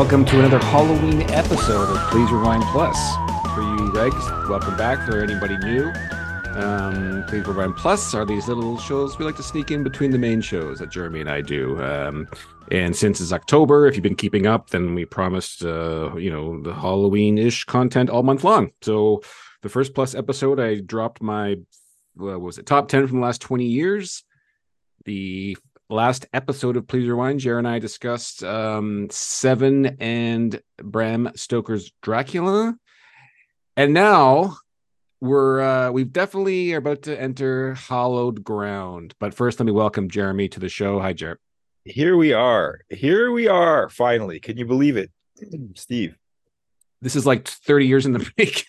Welcome to another Halloween episode of Please Rewind Plus. For you, guys, welcome back. For anybody new, um, Please Rewind Plus are these little shows we like to sneak in between the main shows that Jeremy and I do. Um, and since it's October, if you've been keeping up, then we promised, uh, you know, the Halloween ish content all month long. So the first Plus episode, I dropped my, what was it, top 10 from the last 20 years. The last episode of Please Rewind, Jared and I discussed um, Seven and Bram Stoker's Dracula. And now we're uh, we've definitely are about to enter hollowed ground. But first, let me welcome Jeremy to the show. Hi, Jared. Here we are. Here we are. Finally, can you believe it, Steve? This is like 30 years in the making.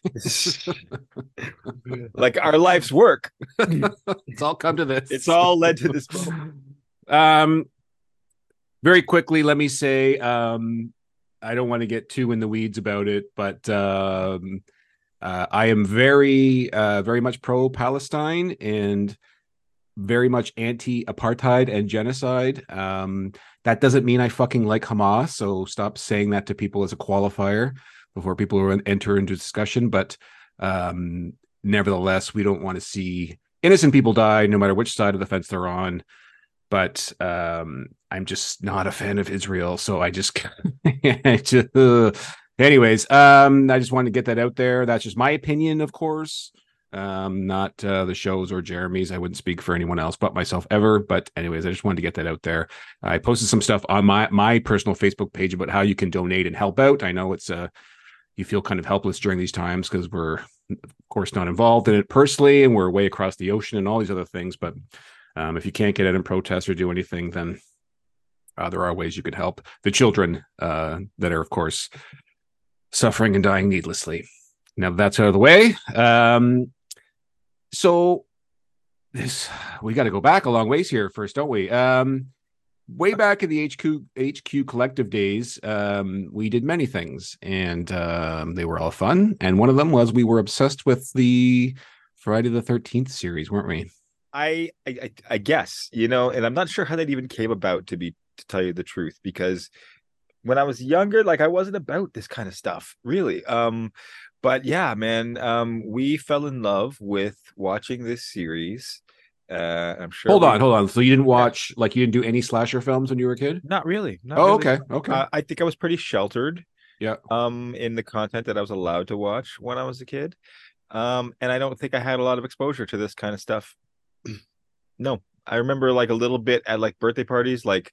like our life's work. it's all come to this. It's all led to this moment. Um, very quickly, let me say, um, I don't want to get too in the weeds about it, but um, uh, I am very, uh, very much pro Palestine and very much anti apartheid and genocide. Um, that doesn't mean I fucking like Hamas, so stop saying that to people as a qualifier before people enter into discussion. But um, nevertheless, we don't want to see innocent people die, no matter which side of the fence they're on but um, I'm just not a fan of Israel. So I just, anyways, um, I just wanted to get that out there. That's just my opinion, of course, um, not uh, the shows or Jeremy's. I wouldn't speak for anyone else but myself ever. But anyways, I just wanted to get that out there. I posted some stuff on my my personal Facebook page about how you can donate and help out. I know it's uh you feel kind of helpless during these times because we're of course not involved in it personally and we're way across the ocean and all these other things, but um, if you can't get out and protest or do anything, then uh, there are ways you could help the children uh, that are, of course, suffering and dying needlessly. Now that's out of the way. Um, so this we got to go back a long ways here first, don't we? Um, way back in the HQ HQ collective days, um, we did many things, and um, they were all fun. And one of them was we were obsessed with the Friday the Thirteenth series, weren't we? I, I I guess you know, and I'm not sure how that even came about to be to tell you the truth because when I was younger, like I wasn't about this kind of stuff really. Um, but yeah, man, um, we fell in love with watching this series. Uh, I'm sure. Hold we... on, hold on. So you didn't watch like you didn't do any slasher films when you were a kid? Not really. Not oh, really. okay, okay. Uh, I think I was pretty sheltered. Yeah. Um, in the content that I was allowed to watch when I was a kid. Um, and I don't think I had a lot of exposure to this kind of stuff no i remember like a little bit at like birthday parties like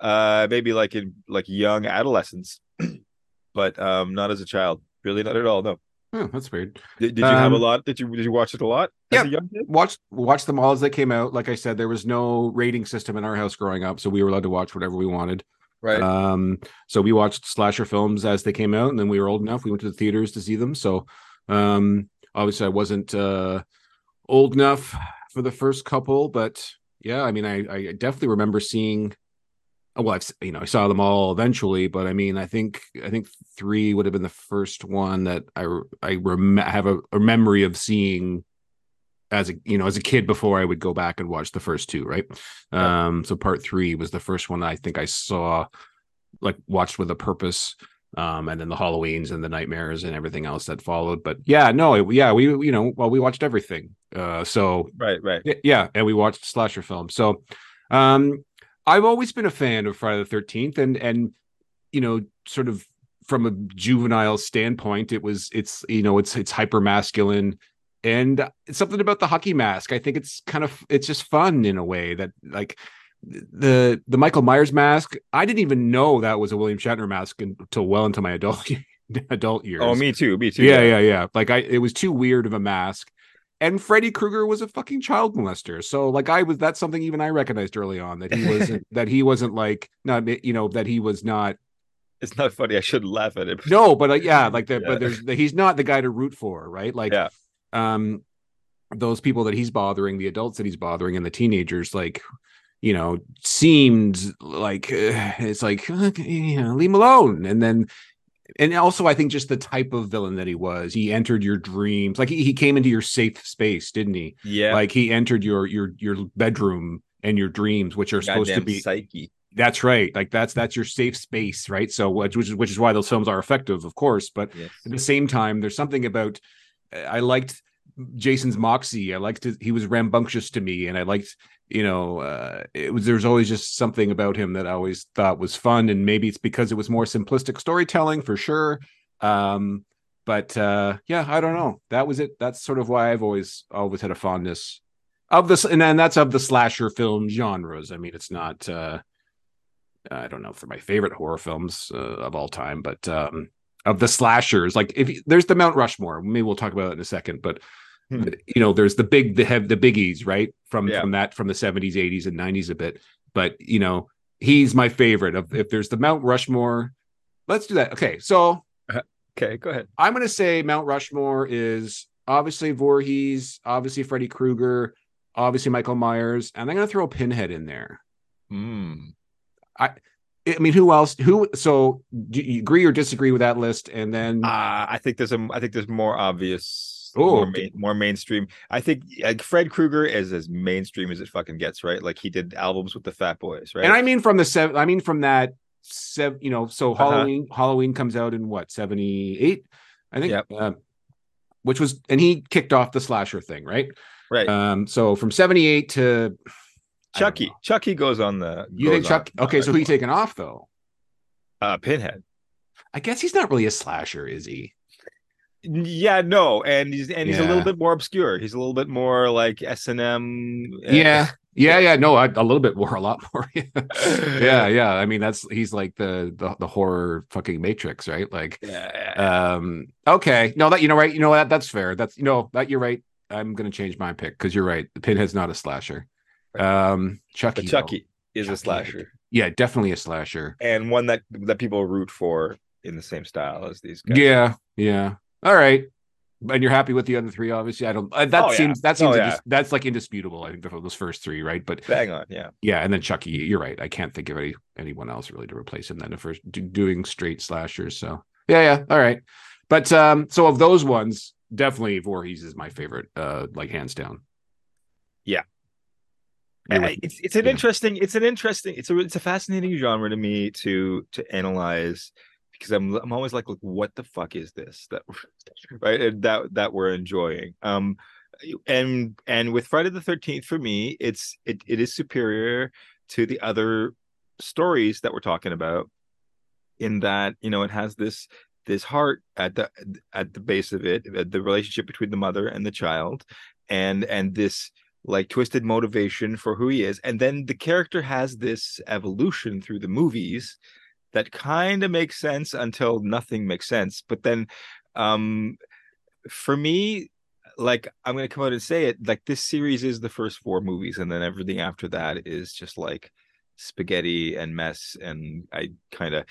uh maybe like in like young adolescence but um not as a child really not at all no Oh, that's weird. Did, did you um, have a um, lot? Did you did you watch it a lot? Yeah, watched watched them all as they came out. Like I said, there was no rating system in our house growing up, so we were allowed to watch whatever we wanted. Right. Um. So we watched slasher films as they came out, and then we were old enough. We went to the theaters to see them. So, um, obviously, I wasn't uh old enough for the first couple, but yeah, I mean, I, I definitely remember seeing. Well, I've you know I saw them all eventually, but I mean, I think I think three would have been the first one that I I rem- have a, a memory of seeing as a you know as a kid before I would go back and watch the first two, right? Um, so part three was the first one I think I saw, like watched with a purpose um, and then the Halloweens and the nightmares and everything else that followed. But yeah, no, it, yeah, we you know, well, we watched everything. Uh, so right, right, yeah, and we watched slasher films. So, um, I've always been a fan of Friday the Thirteenth, and and you know, sort of from a juvenile standpoint, it was it's you know it's it's hyper masculine and something about the hockey mask. I think it's kind of it's just fun in a way that like the the Michael Myers mask. I didn't even know that was a William Shatner mask until well into my adult adult years. Oh, me too. Me too. Yeah, yeah, yeah. Like I, it was too weird of a mask. And Freddy Krueger was a fucking child molester. So like I was that's something even I recognized early on that he wasn't that he wasn't like not you know that he was not it's not funny. I shouldn't laugh at it. No, but uh, yeah, like the, yeah. but there's the, he's not the guy to root for, right? Like, yeah. um, those people that he's bothering, the adults that he's bothering, and the teenagers, like you know, seemed like uh, it's like you know, leave him alone. And then, and also, I think just the type of villain that he was, he entered your dreams. Like he, he came into your safe space, didn't he? Yeah. Like he entered your your your bedroom and your dreams, which are supposed to be psyche. That's right. Like that's that's your safe space, right? So which which is which is why those films are effective, of course. But Yes. at the same time, there's something about I liked Jason's moxie. I liked it. He was rambunctious to me, and I liked you know uh, it was there's always just something about him that I always thought was fun, and maybe it's because it was more simplistic storytelling for sure. Um, but uh, yeah, I don't know. That was it. That's sort of why I've always always had a fondness of this, and then that's of the slasher film genres. I mean, it's not. Uh, I don't know they're my favorite horror films uh, of all time, but um, of the slashers, like if there's the Mount Rushmore, maybe we'll talk about it in a second, but Hmm. you know, there's the big, the have the biggies, right? From Yeah. from that from the 70s, 80s, and 90s a bit. But you know, he's my favorite. Of if there's the Mount Rushmore, let's do that. Okay, so Okay, go ahead. I'm gonna say Mount Rushmore is obviously Voorhees, obviously Freddy Krueger, obviously Michael Myers, and I'm gonna throw a Pinhead in there. Mm. I mean, who else? Who? So, do you agree or disagree with that list? And then, Uh, I think there's a I think there's more obvious, Oh, more, main, more mainstream. I think like Fred Krueger is as mainstream as it fucking gets, right? Like he did albums with the Fat Boys, right? and I mean from the seven. I mean from that seven. You know, so Uh-huh. Halloween. Halloween comes out in what seventy eight, I think. Yep. Uh, which was, and he kicked off the slasher thing, right? right. Um, so from seventy eight to Chucky. Chucky goes on the. You think Chucky? Okay, so he taken off though. uh, Pinhead. I guess he's not really a slasher, is he? Yeah, no, and he's and he's a little bit more obscure. He's a little bit more like S and M. Yeah, yeah, yeah. No, I, a little bit more, a lot more. yeah, yeah. I mean, that's he's like the the, the horror fucking Matrix, right? Like, yeah. um, okay, no, that you know, right? You know what? That's fair. That's you know that you're right. I'm gonna change my pick because you're right. The Pinhead's not a slasher. Um, Chucky, But though. Chucky is a slasher yeah, definitely a slasher. and one that that people root for in the same style as these guys. Yeah, yeah. All right. And you're happy with the other three, obviously. I don't. Uh, that Oh, yeah. seems that Oh, seems yeah. that's like indisputable. I think those first three, right? But Bang on, yeah. yeah, and then Chucky. You're right. I can't think of any anyone else really to replace him then if we're do, doing straight slashers. So yeah, yeah. All right. But um, so of those ones, definitely Voorhees is my favorite. Uh, like hands down. Yeah. It's it's an yeah. interesting it's an interesting it's a it's a fascinating genre to me to to analyze because I'm I'm always like look what the fuck is this that right that that we're enjoying? Um and and with Friday the 13th for me it's it it is superior to the other stories that we're talking about in that you know it has this this heart at the at the base of it the relationship between the mother and the child and and this like twisted motivation for who he is and then the character has this evolution through the movies that kind of makes sense until nothing makes sense but then um for me like i'm going to come out and say it like this series is the first four movies and then everything after that is just like spaghetti and mess and i kind of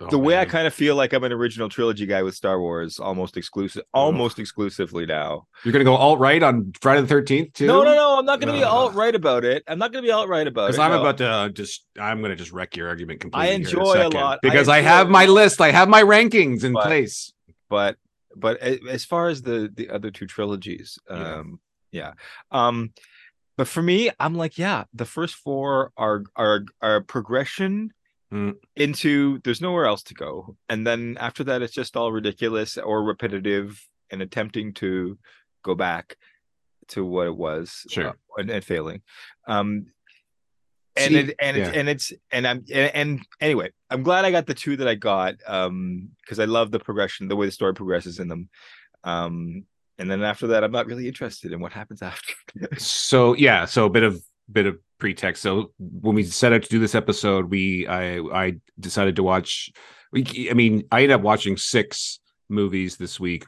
Oh, the way I kind of feel like I'm an original trilogy guy with Star Wars, almost exclusive, almost exclusively now. you're gonna go alt right on Friday the Thirteenth too. No, no, no. I'm not going to be Ugh. alt right about it. I'm not going to be alt right about it. Because I'm no. about to just, I'm going to just wreck your argument completely. I enjoy a second. lot- because I, enjoy- have my list. I have my rankings in But- place. but but as far as the the other two trilogies, Yeah. um, yeah, um, but for me, I'm like, yeah, the first four are are are progression. Mm. Into there's nowhere else to go, and then after that, it's just all ridiculous or repetitive and attempting to go back to what it was Sure. uh, and, and failing um and See, it and yeah. it's and it's and i'm and, and anyway i'm glad i got the two that i got um because i love the progression the way the story progresses in them um and then after that i'm not really interested in what happens after So yeah, so a bit of bit of pretext. So when we set out to do this episode, we I I decided to watch. We, I mean, I ended up watching six movies this week.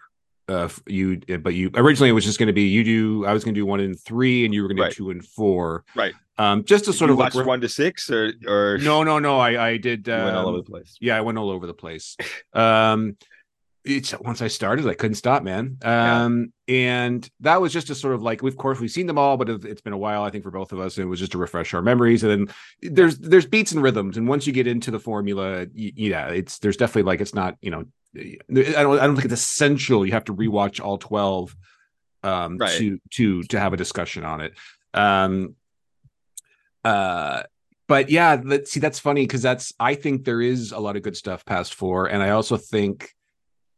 Uh, you, but you originally it was just going to be you do. I was going to do one and three, and you were going to do two and four. Right. Um, just to sort you of like one to six or or No, no, no. I I did. went all um, over the place yeah, I went all over the place. Um, it's once I started, I couldn't stop, man. Yeah. Um, and that was just a sort of like, of course, we've seen them all, but it- it's been a while, I think, for both of us. And it was just to refresh our memories. And then there's there's beats and rhythms, and once you get into the formula, y- yeah, it's there's definitely like it's not, you know, I don't I don't think it's essential. You have to rewatch all twelve um Right. to to to have a discussion on it. Um, uh but yeah, let's see. That's funny because that's I think there is a lot of good stuff past four, and I also think,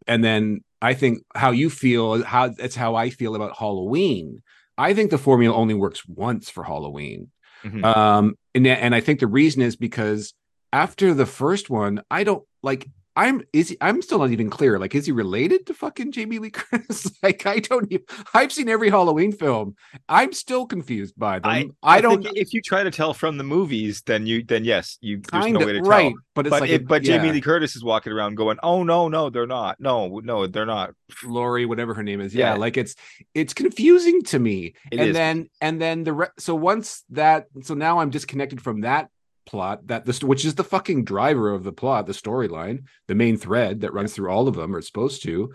and then I think how you feel, how that's how I feel about Halloween. I think the formula only works once for Halloween, Mhm. um, and and I think the reason is because after the first one, I don't like. I'm is he, I'm still not even clear. Like, is he related to fucking Jamie Lee Curtis? like, I don't. Even, I've seen every Halloween film. I'm still confused by them. I, don't. think if you try to tell from the movies, then you then yes, you there's kind no way to right, tell. but it's But like, it, but Jamie. Lee Curtis is walking around going, "Oh no, no, they're not. No, no, they're not." Lori, whatever her name is. Yeah, Yeah. like it's it's confusing to me. It and is then and then the re- so once that so now I'm disconnected from that plot that this which is the fucking driver of the plot, the storyline, the main thread that runs through all of them or it's supposed to.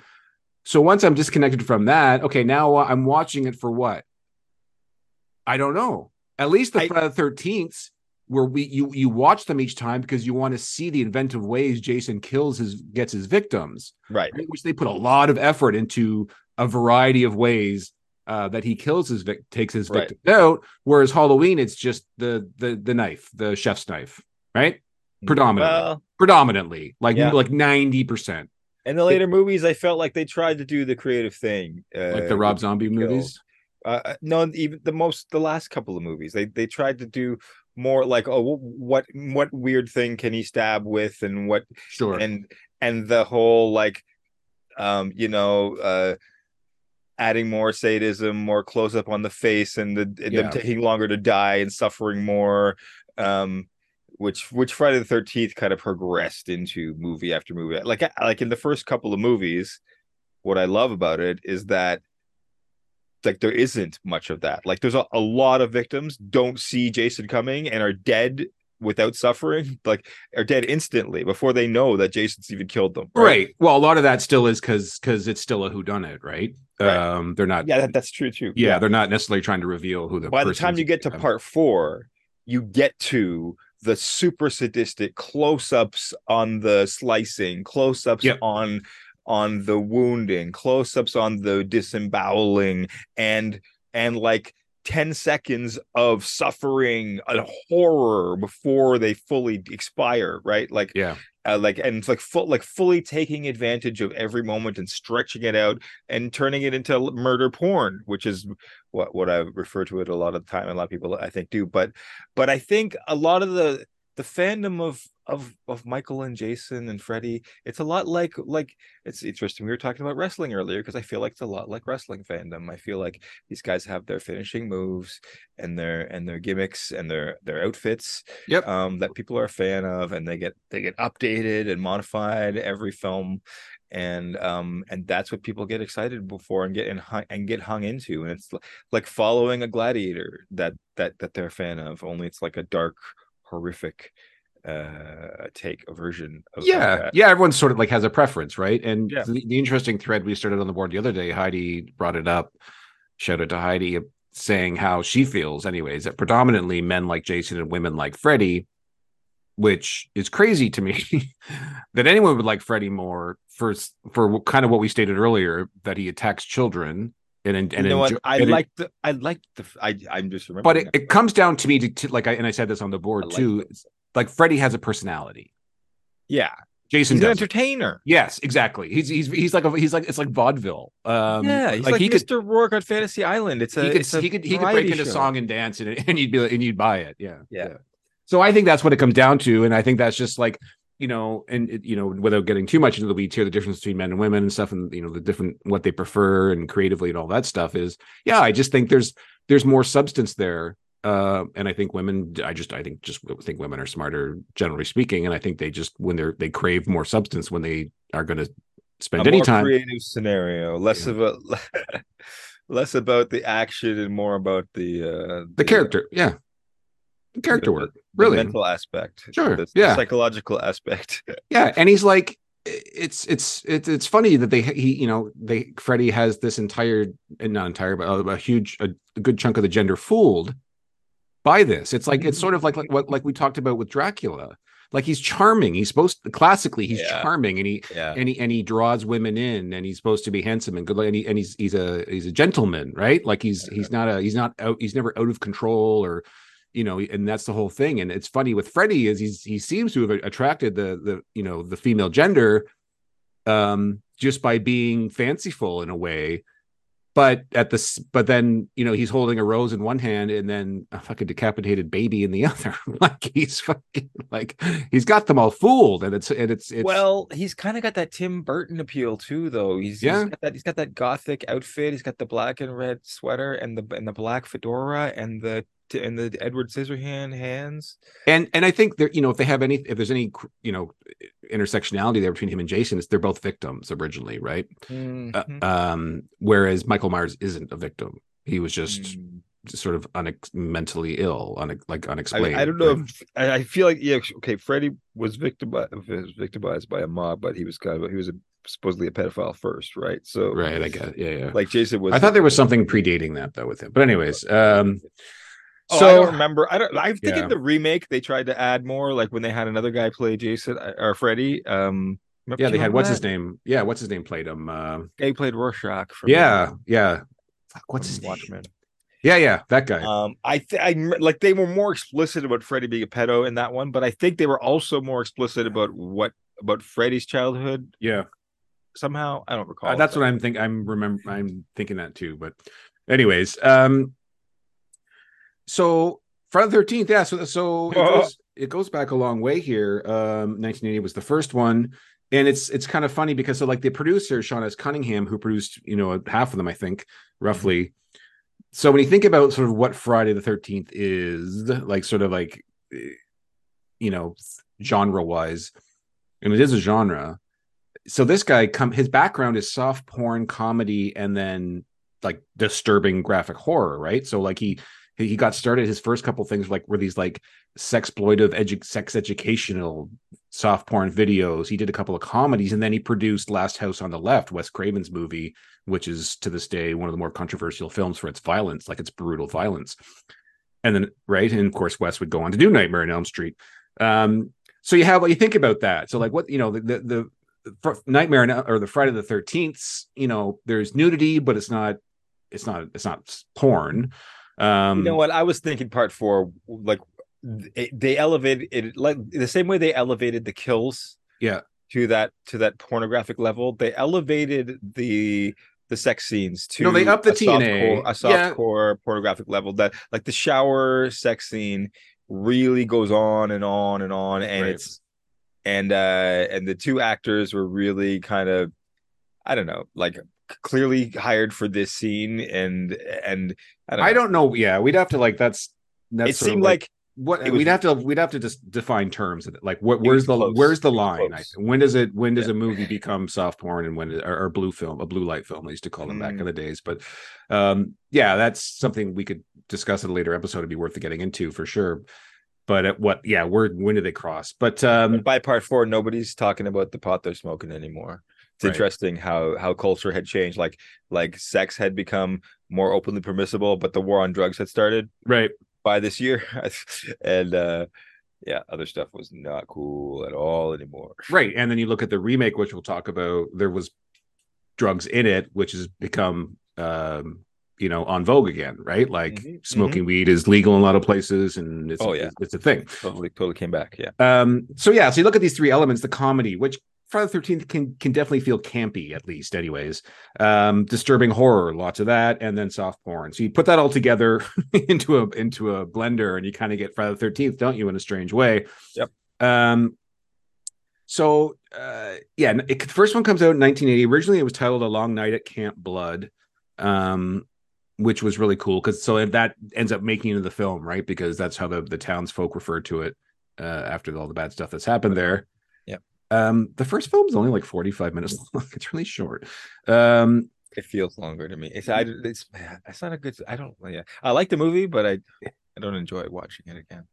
So once I'm disconnected from that, okay, now I'm watching it for what? I don't know. At least the I- Friday the Thirteenth, where we you you watch them each time because you want to see the inventive ways Jason kills his gets his victims Right. right? which they put a lot of effort into a variety of ways uh, that he kills his vic- takes his Right. victim out. Whereas Halloween, it's just the the the knife, the chef's knife, right? Predominantly, Well, predominantly, like Yeah. like ninety percent, in the later movies, I felt like they tried to do the creative thing, uh, like the Rob Zombie kill. movies. Uh, no, even the most the last couple of movies, they they tried to do more like, oh, what what weird thing can he stab with, and what Sure, and and the whole like um you know uh adding more sadism more close up on the face and the and Yeah. them taking longer to die and suffering more um which which friday the 13th kind of progressed into movie after movie like like in the first couple of movies what i love about it is that like there isn't much of that like there's a, a lot of victims don't see jason coming and are dead without suffering like are dead instantly before they know that jason's even killed them right. Well, a lot of that still is because because it's still a who whodunit, right? Right. Um, they're not. yeah that, that's true too yeah, they're not necessarily trying to reveal who the. by the time you get to Yeah. part four you get to the super sadistic close-ups on the slicing close-ups Yep. on on the wounding close-ups on the disemboweling and and like 10 seconds of suffering and horror before they fully expire right? Like yeah, uh, like and it's like full like fully taking advantage of every moment and stretching it out and turning it into murder porn which is what what i refer to it a lot of the time a lot of people i think do. But but i think a lot of the the fandom of of of michael and jason and freddie it's a lot like like it's interesting we were talking about wrestling earlier because i feel like it's a lot like wrestling fandom i feel like these guys have their finishing moves and their and their gimmicks and their their outfits Yep. um that people are a fan of and they get they get updated and modified every film and um and that's what people get excited before and get and, hung, and get hung into and it's li- like following a gladiator that that that they're a fan of only it's like a dark horrific uh take a version of yeah yeah everyone sort of like has a preference right and Yeah. the, the interesting thread we started on the board the other day heidi brought it up shout out to heidi saying how she feels anyways that predominantly men like jason and women like freddie which is crazy to me that anyone would like freddie more for for kind of what we stated earlier that he attacks children and and, and you know what i like the i like the i i'm just remembering but it, it comes down to me to, to like I and I said this on the board like too. those. Like Freddie has a personality. yeah Jason he's an entertainer Yes, exactly. He's he's he's like a, he's like it's like vaudeville. Um, yeah he's like, he could mr roarke on fantasy island it's a he could a he could he could break variety into song and dance and, and you'd be like, and you'd buy it. Yeah, Yeah. So I think that's what it comes down to, and I think that's just like you know, and it, you know, without getting too much into the weeds here, the difference between men and women and stuff, and you know, the different what they prefer and creatively and all that stuff is, yeah, I just think there's there's more substance there. Uh, and I think women, I just, I think, just think women are smarter, generally speaking, and I think they just when they're they crave more substance when they are going to spend a any more time. creative scenario less Yeah. of a less about the action and more about the uh the character, yeah, the character the- work, the really. mental aspect Sure, the, the yeah. psychological aspect yeah and he's like it's it's it's it's funny that they he you know they Freddie has this entire and not entire but a, a huge a, a good chunk of the gender fooled by this. It's like it's sort of like like what like we talked about with Dracula. Like he's charming. He's supposed to, classically he's Yeah. charming and he yeah. and he and he draws women in and he's supposed to be handsome and good and, he, and he's he's a he's a gentleman right? Like he's he's not a he's not out he's never out of control or you know, and that's the whole thing. And it's funny with Freddy is he's he seems to have attracted the the you know the female gender, um, just by being fanciful in a way but at this but then you know he's holding a rose in one hand and then a fucking decapitated baby in the other. Like he's fucking like he's got them all fooled and it's and it's, it's well he's kind of got that tim burton appeal too though. He's, Yeah. he's got that he's got that gothic outfit. He's got the black and red sweater and the and the black fedora and the and the edward scissorhand hands. And and i think there you know if they have any if there's any you know intersectionality there between him and jason it's they're both victims originally right? Uh, Mhm. um whereas michael myers isn't a victim. He was just Mm. sort of unex- mentally ill une- like unexplained I don't know right? if I, I feel like yeah okay Freddie was victimized was victimized by a mob but he was kind of he was a, supposedly a pedophile first right? So right i guess yeah yeah. like Jason was i thought there was something predating that though with him. But anyways um Oh, so I don't remember. I don't. I think Yeah. in the remake they tried to add more, like when they had another guy play Jason uh, or Freddy. Um, yeah they had what's his name yeah what's his name played him uh, played Rorschach. Yeah yeah Fuck, what's his name yeah yeah that guy Um, I th- I like they were more explicit about Freddy being a pedo in that one, but I think they were also more explicit about what about Freddy's childhood yeah somehow. I don't recall. Uh, that's what I'm thinking. I'm remember. I'm thinking that too. But, anyways, um, so Friday the Thirteenth, yeah. So so it goes, it goes back a long way here. Um, 1980 was the first one, and it's it's kind of funny because so like the producer Sean S. Cunningham, who produced you know half of them, I think roughly. So when you think about sort of what Friday the Thirteenth is, like sort of like, you know, genre wise, and it is a genre so this guy come his background is soft porn comedy and then like disturbing graphic horror right so like he he got started his first couple things like were these like sexploitive edu- sex educational soft porn videos. He did a couple of comedies and then he produced last house on the left wes craven's movie which is to this day one of the more controversial films for its violence like its brutal violence. And then right and of course wes would go on to do nightmare on elm street. Um so you have what you think about that. So like what you know the the, the Nightmare or the Friday the Thirteenth, you know, there's nudity, but it's not, it's not, it's not porn. Um, You know what? I was thinking part four, like it, they elevated it like the same way they elevated the kills. Yeah. To that to that pornographic level, they elevated the the sex scenes to No, they up the a soft TNA. core- a soft Yeah. core pornographic level. That like the shower sex scene really goes on and on and on, and Right. it's and uh and the two actors were really kind of I don't know, like clearly hired for this scene, and and I don't. I know. don't know. Yeah, we'd have to like that's. that's it seemed like what was- we'd have to we'd have to just define terms of it. Like what where's the close. where's the line? I, when does it when does Yeah. a movie become soft porn and when or, or blue film a blue light film? I used to call them back Mm. in the days. But um yeah, that's something we could discuss in a later episode. It'd be worth getting into for sure. But at what yeah, where when do they cross? But um by part four, nobody's talking about the pot they're smoking anymore. It's Right. interesting how how culture had changed. Like like sex had become more openly permissible, but the war on drugs had started right. by this year, and uh yeah, other stuff was not cool at all anymore. Right. And then you look at the remake, which we'll talk about, there was drugs in it, which has become um, you know, on vogue again, right? Like Mhm, smoking weed is legal in a lot of places and it's Oh, yeah. it's, it's a thing. Totally, totally came back. Yeah. Um, so yeah, so you look at these three elements, the comedy, which Friday the Thirteenth can can definitely feel campy, at least, anyways. Um, disturbing horror, lots of that, and then soft porn. So you put that all together into a into a blender, and you kind of get Friday the Thirteenth, don't you, in a strange way? Yep. Um. So uh, yeah, it, the first one comes out in 1980. Originally, it was titled "A Long Night at Camp Blood," um, which was really cool because so that ends up making it into the film, right? Because that's how the the townsfolk referred to it uh, after all the bad stuff that's happened there. Um, the first film is only like 45 minutes long. It's really short. Um, It feels longer to me. It's I it's it's not a good. I don't. Yeah, I like the movie, but I I don't enjoy watching it again.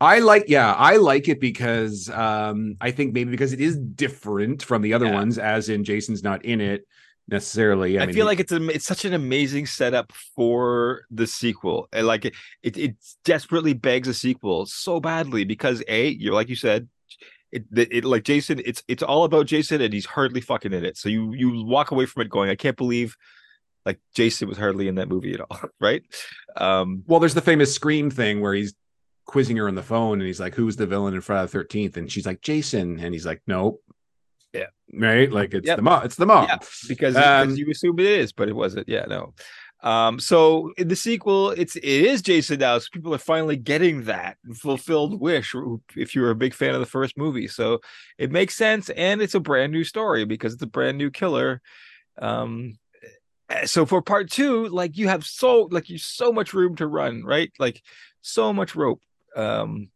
I like, yeah, I like it because um, I think maybe because it is different from the other Yeah. ones, as in Jason's not in it necessarily. I, mean, feel like it's a it's such an amazing setup for the sequel. And like it, it it desperately begs a sequel so badly because a you're like you said, it, it like Jason. It's it's all about Jason and he's hardly fucking in it. So you you walk away from it going, I can't believe like Jason was hardly in that movie at all, right? Um, well, there's the famous Scream thing where he's quizzing her on the phone, and he's like, "Who's the villain in Friday the Thirteenth? And she's like, "Jason," and he's like, "Nope." Yeah. Right. Like it's Yep. the mom. It's the mom. Yeah, because, Um, because you assume it is, but it wasn't. Yeah, no. Um, so in the sequel, it's it is Jason now. So people are finally getting that fulfilled wish. If you were a big fan of the first movie, so it makes sense, and it's a brand new story because it's a brand new killer. Um, eh, so for part two, like you have so like you so much room to run, right? Like so much rope. Um,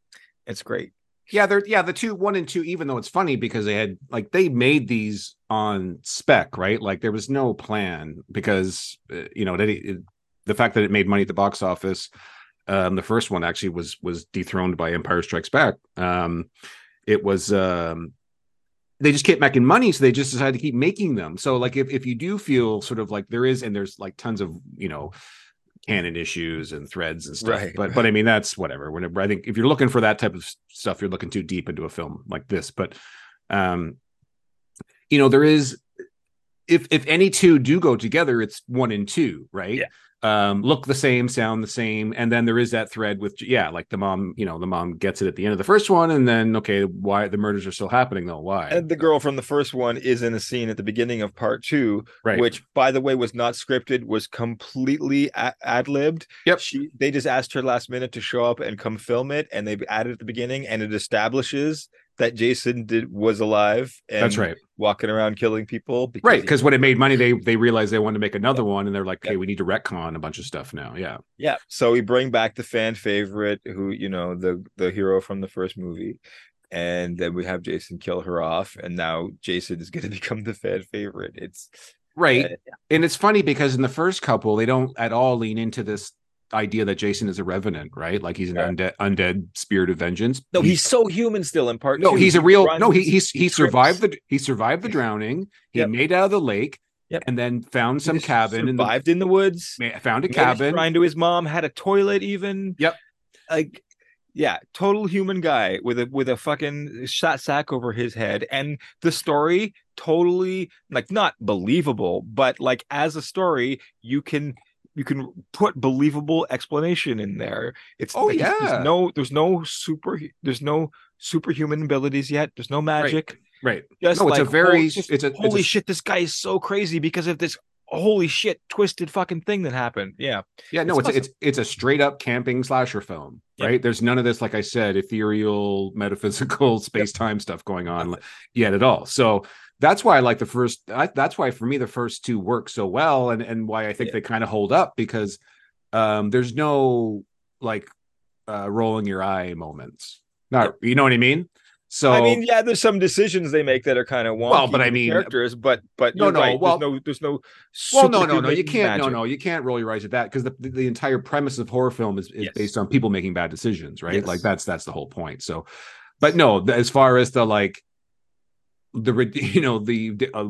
it's great. Yeah, they're yeah, the two one and two, even though it's funny because they had like they made these on spec, right? Like there was no plan because uh, you know that it, the fact that it made money at the box office. Um, the first one actually was was dethroned by Empire Strikes Back. Um, it was um, they just kept making money, so they just decided to keep making them. So like if if you do feel sort of like there is and there's like tons of you know canon issues and threads and stuff. Right, but but I mean that's whatever. Whenever I think if you're looking for that type of stuff, you're looking too deep into a film like this. But um, you know, there is if if any two do go together, it's one and two, right? Yeah. Um, look the same, sound the same, and then there is that thread with yeah, like the mom, you know, the mom gets it at the end of the first one, and then okay, why the murders are still happening though? Why? And the girl from the first one is in a scene at the beginning of part two, right. which, by the way, was not scripted, was completely a- ad libbed. Yep. She they just asked her last minute to show up and come film it, and they added at the beginning, and it establishes that Jason did was alive and That's right. walking around killing people. Right, because when it made money, they they realized they wanted to make another one, and they're like, Yeah. "Hey, we need to retcon a bunch of stuff now." Yeah, yeah, so we bring back the fan favorite, who you know the the hero from the first movie, and then we have Jason kill her off, and now Jason is going to become the fan favorite. It's right. uh, and it's funny because in the first couple, they don't at all lean into this idea that Jason is a revenant, right? Like he's an Yeah. undead undead spirit of vengeance. no, he's so human still in part no, two. he's a He real runs, no. He he's he survived the he survived the drowning. He Yep. made out of the lake, Yep. and then found some cabin and survived in the woods. found a cabin. shrine to his mom, had a toilet even. Yep. Like yeah, total human guy with a with a fucking shot sack over his head. And the story totally like not believable, but like as a story, you can you can put believable explanation in there. It's Oh, like, yeah. there's no there's no super there's no superhuman abilities yet. There's no magic. Right. Just No, it's a very- holy, just, it's a- it's holy a- shit, this guy is so crazy because of this holy shit twisted fucking thing that happened. Yeah. Yeah, no, It's it's it's it's a straight up camping slasher film, Yep. right? There's none of this, like I said, ethereal, metaphysical, space time stuff going on yet at all. So that's why I like the first. I, that's why for me the first two work so well, and and why I think Yeah. they kind of hold up because um there's no like uh rolling your eye moments. Not you know what I mean? So I mean, yeah, there's some decisions they make that are kind of wonky. Well, but I mean- characters, but but No, no, right, well- there's no there's no well no no no you can't no magic. no you can't roll your eyes at that because the, the the entire premise of horror film is, is Yes. based on people making bad decisions right Yes. like that's that's the whole point so but no as far as the like the you know the, uh,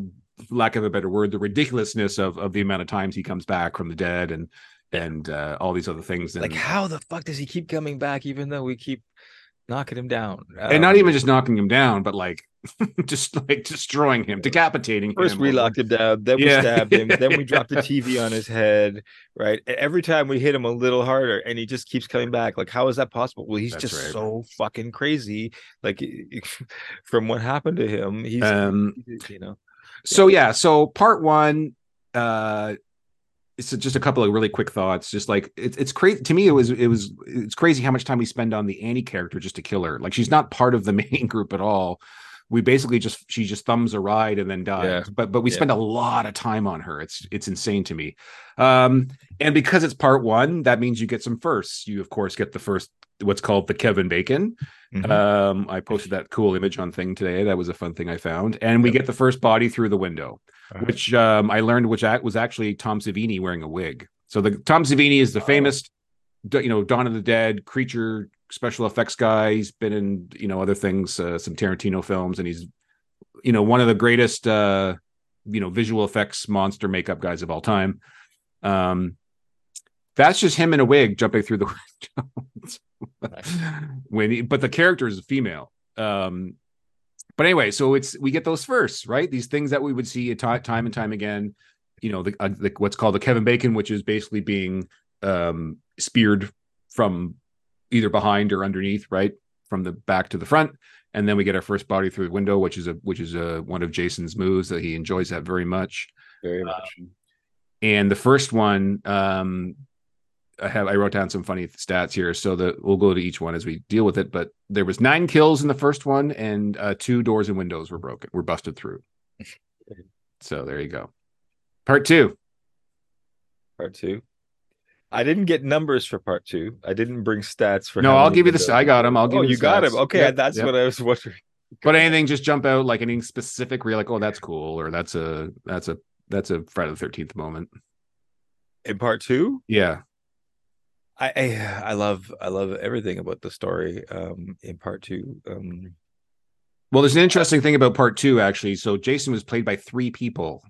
lack of a better word the ridiculousness of of the amount of times he comes back from the dead and and uh, all these other things and, Like, how the fuck does he keep coming back even though we keep knocking him down? and not Um, even just knocking him down but like just like destroying him decapitating First, him we locked him down, then we stabbed him, then we dropped the TV on his head, right? Every time we hit him a little harder, and he just keeps coming back. Like, how is that possible? Well, he's That's just right. so fucking crazy. Like, from what happened to him, he's um you know, so yeah so part one uh it's just a couple of really quick thoughts just like it's it's crazy to me it was it was it's crazy how much time we spend on the annie character just to kill her like she's not part of the main group at all we basically just she just thumbs a ride and then dies Yeah. but but we Yeah. spend a lot of time on her it's it's insane to me um and because it's part one that means you get some firsts you of course get the first what's called the kevin bacon Mhm. um, I posted that cool image on thing today. That was a fun thing I found. And we Yep. get the first body through the window, Uh-huh. which um, I learned which was actually Tom Savini wearing a wig. So the Tom Savini is the Oh. famous, you know, Dawn of the Dead creature special effects guy. He's been in you know other things, uh, some Tarantino films, and he's you know one of the greatest uh, you know visual effects monster makeup guys of all time. Um, that's just him in a wig jumping through the window. when he, but the character is a female. Um, but anyway, so it's we get those first, right? These things that we would see time and time again. You know, the, uh, the what's called the Kevin Bacon, which is basically being um, speared from either behind or underneath, right? From the back to the front. And then we get our first body through the window, which is a which is a one of Jason's moves that he enjoys that very much. Very much. Um, and the first one, um, I have I wrote down some funny stats here, so that we'll go to each one as we deal with it. But there was nine kills in the first one, and uh, two doors and windows were broken, were busted through. so there you go. Part two. Part two. I didn't get numbers for part two. I didn't bring stats for. No, I'll give you the. I got them. I'll give Oh, you. you got him. Okay, Yep, that's yep. what I was wondering. But anything just jump out like anything specific where you're like, oh, that's cool, or that's a that's a that's a Friday the Thirteenth moment. In part two, Yeah, I, I I love I love everything about the story. Um, in part two, um, Well, there's an interesting thing about part two, actually. So Jason was played by three people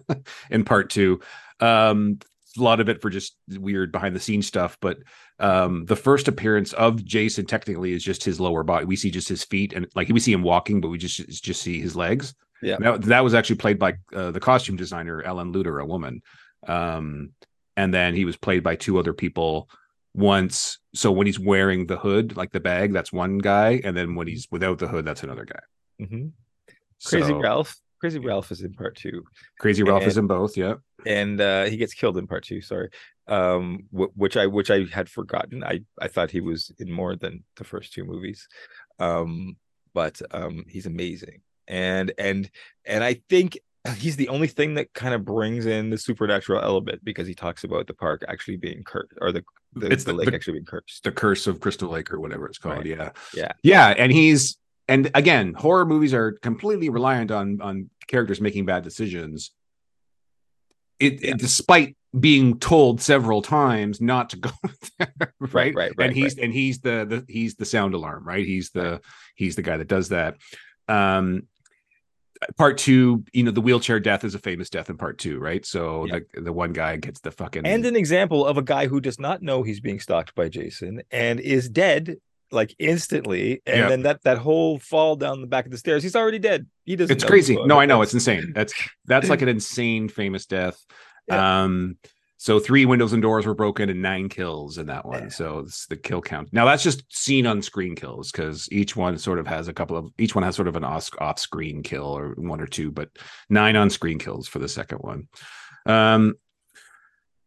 in part two. Um, a lot of it for just weird behind the scenes stuff, but um, the first appearance of Jason technically is just his lower body. We see just his feet, and like we see him walking, but we just just see his legs. Yeah. that, that was actually played by uh, the costume designer Ellen Lutter, a woman. Um, and then he was played by two other people once. So when he's wearing the hood, like the bag, that's one guy, and then when he's without the hood, that's another guy. mhm. Crazy So, Ralph. Crazy Ralph is in part two, Crazy Ralph is in both. Yeah. and uh, he gets killed in part two. Sorry, um, wh- which I which I had forgotten. I I thought he was in more than the first two movies, um, but um, he's amazing, and and and I think he's the only thing that kind of brings in the supernatural element because he talks about the park actually being cursed or the the, It's the the- lake the- actually being cursed. The Curse of Crystal Lake or whatever it's called. Right. Yeah. Yeah. Yeah. And he's and again, horror movies are completely reliant on on characters making bad decisions. It, Yeah. it despite being told several times not to go there, right? Right, right, right, and he's and he's the the he's the sound alarm, right? He's the he's the guy that does that. Um part two, you know, the wheelchair death is a famous death in part two, right? So Yeah. the the one guy gets the fucking and an example of a guy who does not know he's being stalked by Jason and is dead like instantly and Yeah. then that that whole fall down the back of the stairs he's already dead he doesn't it's crazy. No, I know it's insane. That's that's like an insane famous death. Yeah. Um, so three windows and doors were broken and nine kills in that one. So it's the kill count. Now that's just seen on screen kills because each one sort of has a couple of each one has sort of an off screen kill or one or two, but nine on screen kills for the second one. Um,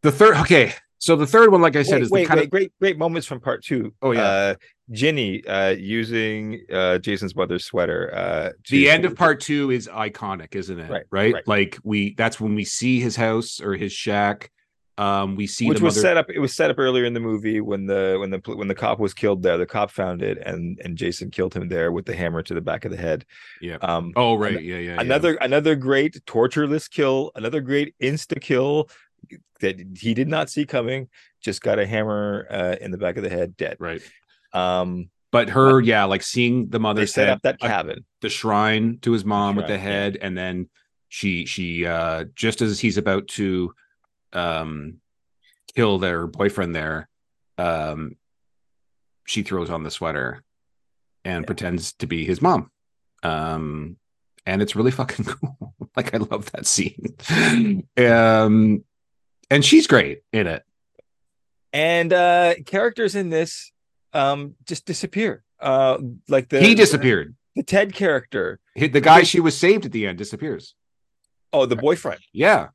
the third okay. So the third one, like I said, wait, is wait, the kind wait, of great great moments from part two Oh, yeah. uh Ginny uh using uh Jason's mother's sweater uh the end of part two is iconic, isn't it? Right, right. right. Like we that's when we see his house or his shack. Um, we see which was set up it was set up earlier in the movie when the when the when the cop was killed there the cop found it and and Jason killed him there with the hammer to the back of the head Yeah. um Oh right, yeah, yeah. yeah. another another great tortureless kill another great insta kill that he did not see coming just got a hammer uh, in the back of the head dead right. um But her, yeah, like seeing the mother set head, up that uh, cabin the shrine to his mom with the shrine, yeah. head, and then she she uh just as he's about to um kill their boyfriend there, um she throws on the sweater and Yeah. pretends to be his mom. Um and it's really fucking cool. like I love that scene. um and she's great in it. and uh characters in this um just disappear uh like the he disappeared. the ted character He- The guy she was saved at the end disappears. oh the boyfriend Yeah.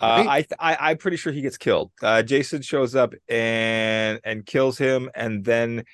Uh, Right. I, I I'm pretty sure he gets killed. Uh, Jason shows up and and kills him, and then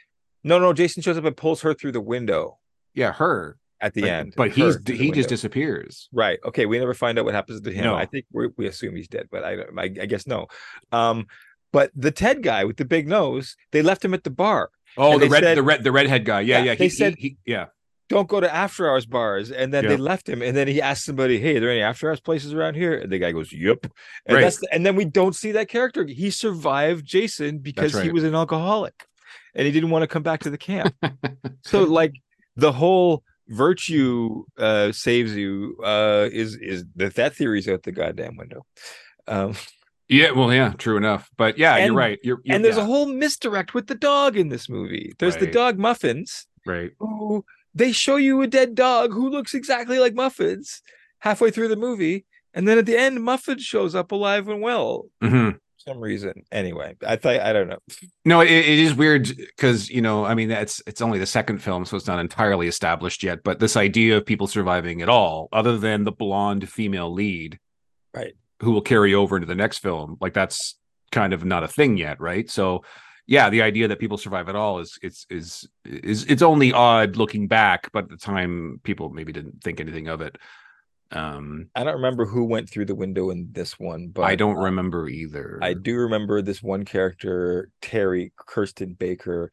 no, no, Jason shows up and pulls her through the window Yeah, her. at the but, end. But he's he just disappears. right. Okay, we never find out what happens to him. No. I think we we assume he's dead, but I, I I guess no. Um, but the Ted guy with the big nose, they left him at the bar. Oh, the red said- the red the redhead guy. Yeah, Yeah, yeah. they said- he, he- yeah. Don't go to after hours bars, and then Yeah. they left him. And then he asked somebody, "Hey, are there any after hours places around here?" And the guy goes, "Yep." And Right. that's and then we don't see that character. He survived Jason because he was an alcoholic, and he didn't want to come back to the camp. so like the whole virtue uh saves you uh is is that that theory's out the goddamn window. Um, yeah, well, yeah, true enough. But yeah, And- you're right. You're, you're and there's yeah, a whole misdirect with the dog in this movie. There's the dog Muffins, right. who they show you a dead dog who looks exactly like Muffins halfway through the movie, and then at the end, Muffins shows up alive and well. Mhm. some reason. Anyway, I thought I don't know. No, it, it is weird because you know, I mean, it's it's only the second film, so it's not entirely established yet. But this idea of people surviving at all, other than the blonde female lead, Right. who will carry over into the next film, like that's kind of not a thing yet, right? So, yeah, the idea that people survive at all is it's is is it's only odd looking back, but at the time people maybe didn't think anything of it. Um, I don't remember who went through the window in this one, but I don't remember either. I do remember this one character, Terry Kirsten Baker.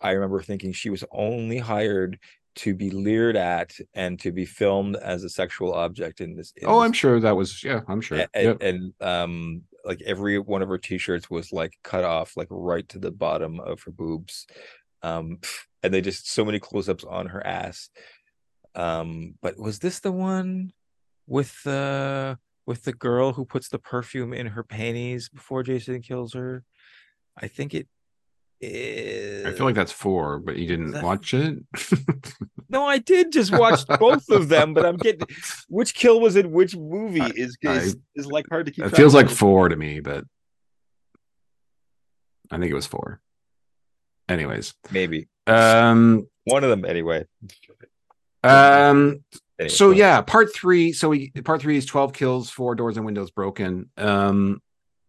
I remember thinking she was only hired to be leered at and to be filmed as a sexual object in this. in Oh, this I'm sure that was yeah, I'm sure. a- Yep. and, and um like every one of her t-shirts was like cut off like right to the bottom of her boobs um and they just so many close-ups on her ass um but was this the one with the with the girl who puts the perfume in her panties before jason kills her i think it is I feel like that's four, but you didn't that- watch it. no i did just watch both of them but i'm getting which kill was in which movie I- is is, is like hard to keep it feels like four to me, but I think it was four. Anyways, maybe um, one of them anyway um, Anyway, so yeah, part three. So we part three is twelve kills, four doors and windows broken. Um,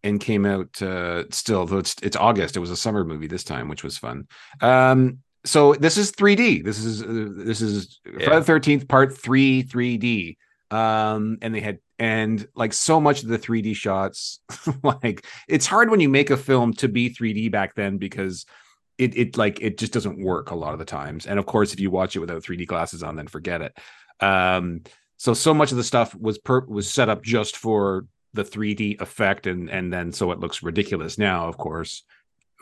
and came out uh still though it's it's August. It was a summer movie this time, which was fun. Um, so this is 3D. This is uh, this is Yeah. Friday the Thirteenth Part Three 3D. Um, and they had and like so much of the 3D shots, like it's hard when you make a film to be 3D back then because it it like it just doesn't work a lot of the times. And of course, if you watch it without 3D glasses on, then forget it. Um, so so much of the stuff was per was set up just for the 3D effect, and and then so it looks ridiculous. Now, of course,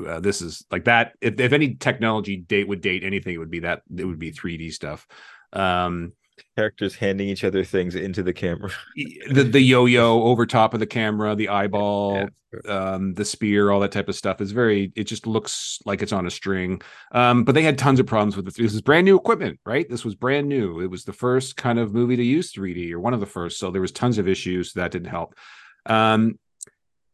uh, this is like that. If if any technology date would date anything, it would be that it would be 3D stuff. Um, characters handing each other things into the camera. the the yo-yo over top of the camera, the eyeball, Yeah. um the spear all that type of stuff is very it just looks like it's on a string um but they had tons of problems with it this is brand new equipment right this was brand new it was the first kind of movie to use 3d or one of the first so there was tons of issues that didn't help um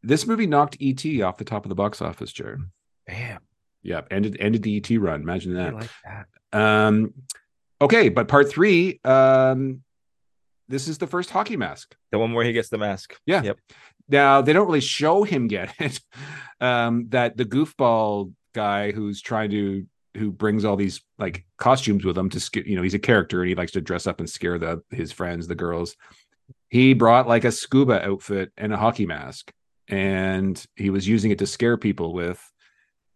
this movie knocked et off the top of the box office jared Damn, yeah ended ended the et run imagine I that like that. um okay but part three um this is the first hockey mask The one where he gets the mask. Yeah. Yep. Now they don't really show him get it. Um, that the goofball guy who's trying to who brings all these like costumes with him to you know he's a character and he likes to dress up and scare the his friends the girls. He brought like a scuba outfit and a hockey mask, and he was using it to scare people with.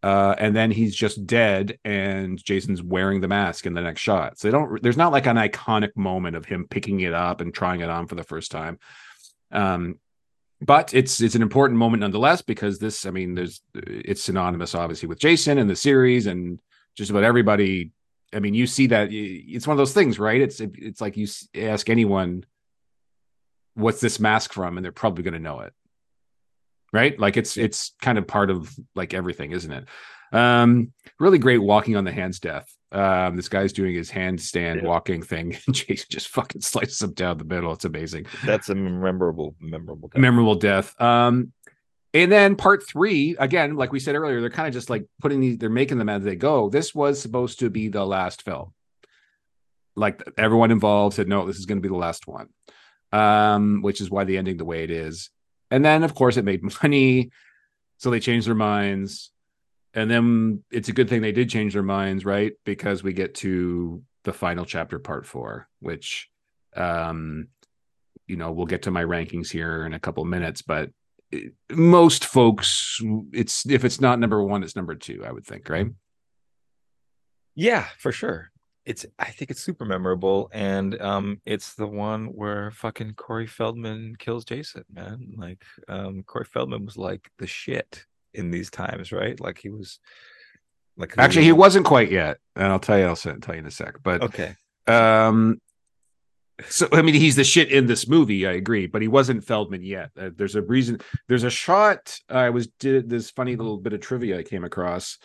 Uh, and then he's just dead, and Jason's wearing the mask in the next shot. So they don't. There's not like an iconic moment of him picking it up and trying it on for the first time. Um, but it's it's an important moment nonetheless because this, I mean, there's it's synonymous obviously with Jason and the series and just about everybody. I mean, you see that it's one of those things, right? It's it's like you ask anyone, "What's this mask from?" and they're probably going to know it, right? Like it's it's kind of part of like everything, isn't it? Um, really great walking on the hands death. Um, this guy's doing his handstand Yeah. walking thing, and Jason just fucking slices him down the middle. It's amazing That's a memorable, memorable. guy. memorable death. Um, and then part three, again, like we said earlier, they're kind of just like putting these, they're making them as they go. This was supposed to be the last film. Like everyone involved said, no, this is going to be the last one. Um, which is why the ending the way it is. And then, of course, it made money, so they changed their minds. And then it's a good thing they did change their minds, right? Because we get to the final chapter, part four, which, um, you know, we'll get to my rankings here in a couple minutes, but most folks, it's if it's not number one, it's number two, I would think, right? Yeah, for sure. It's I think it's super memorable, and um, it's the one where fucking Corey Feldman kills Jason, man. Like, um, Corey Feldman was like the shit in these times, right? Like he was, like Actually, he wasn't quite yet, and I'll tell you, I'll tell you in a sec. But okay. um, so I mean, he's the shit in this movie. I agree, but he wasn't Feldman yet. Uh, there's a reason. There's a shot. I was did this funny little bit of trivia I came across.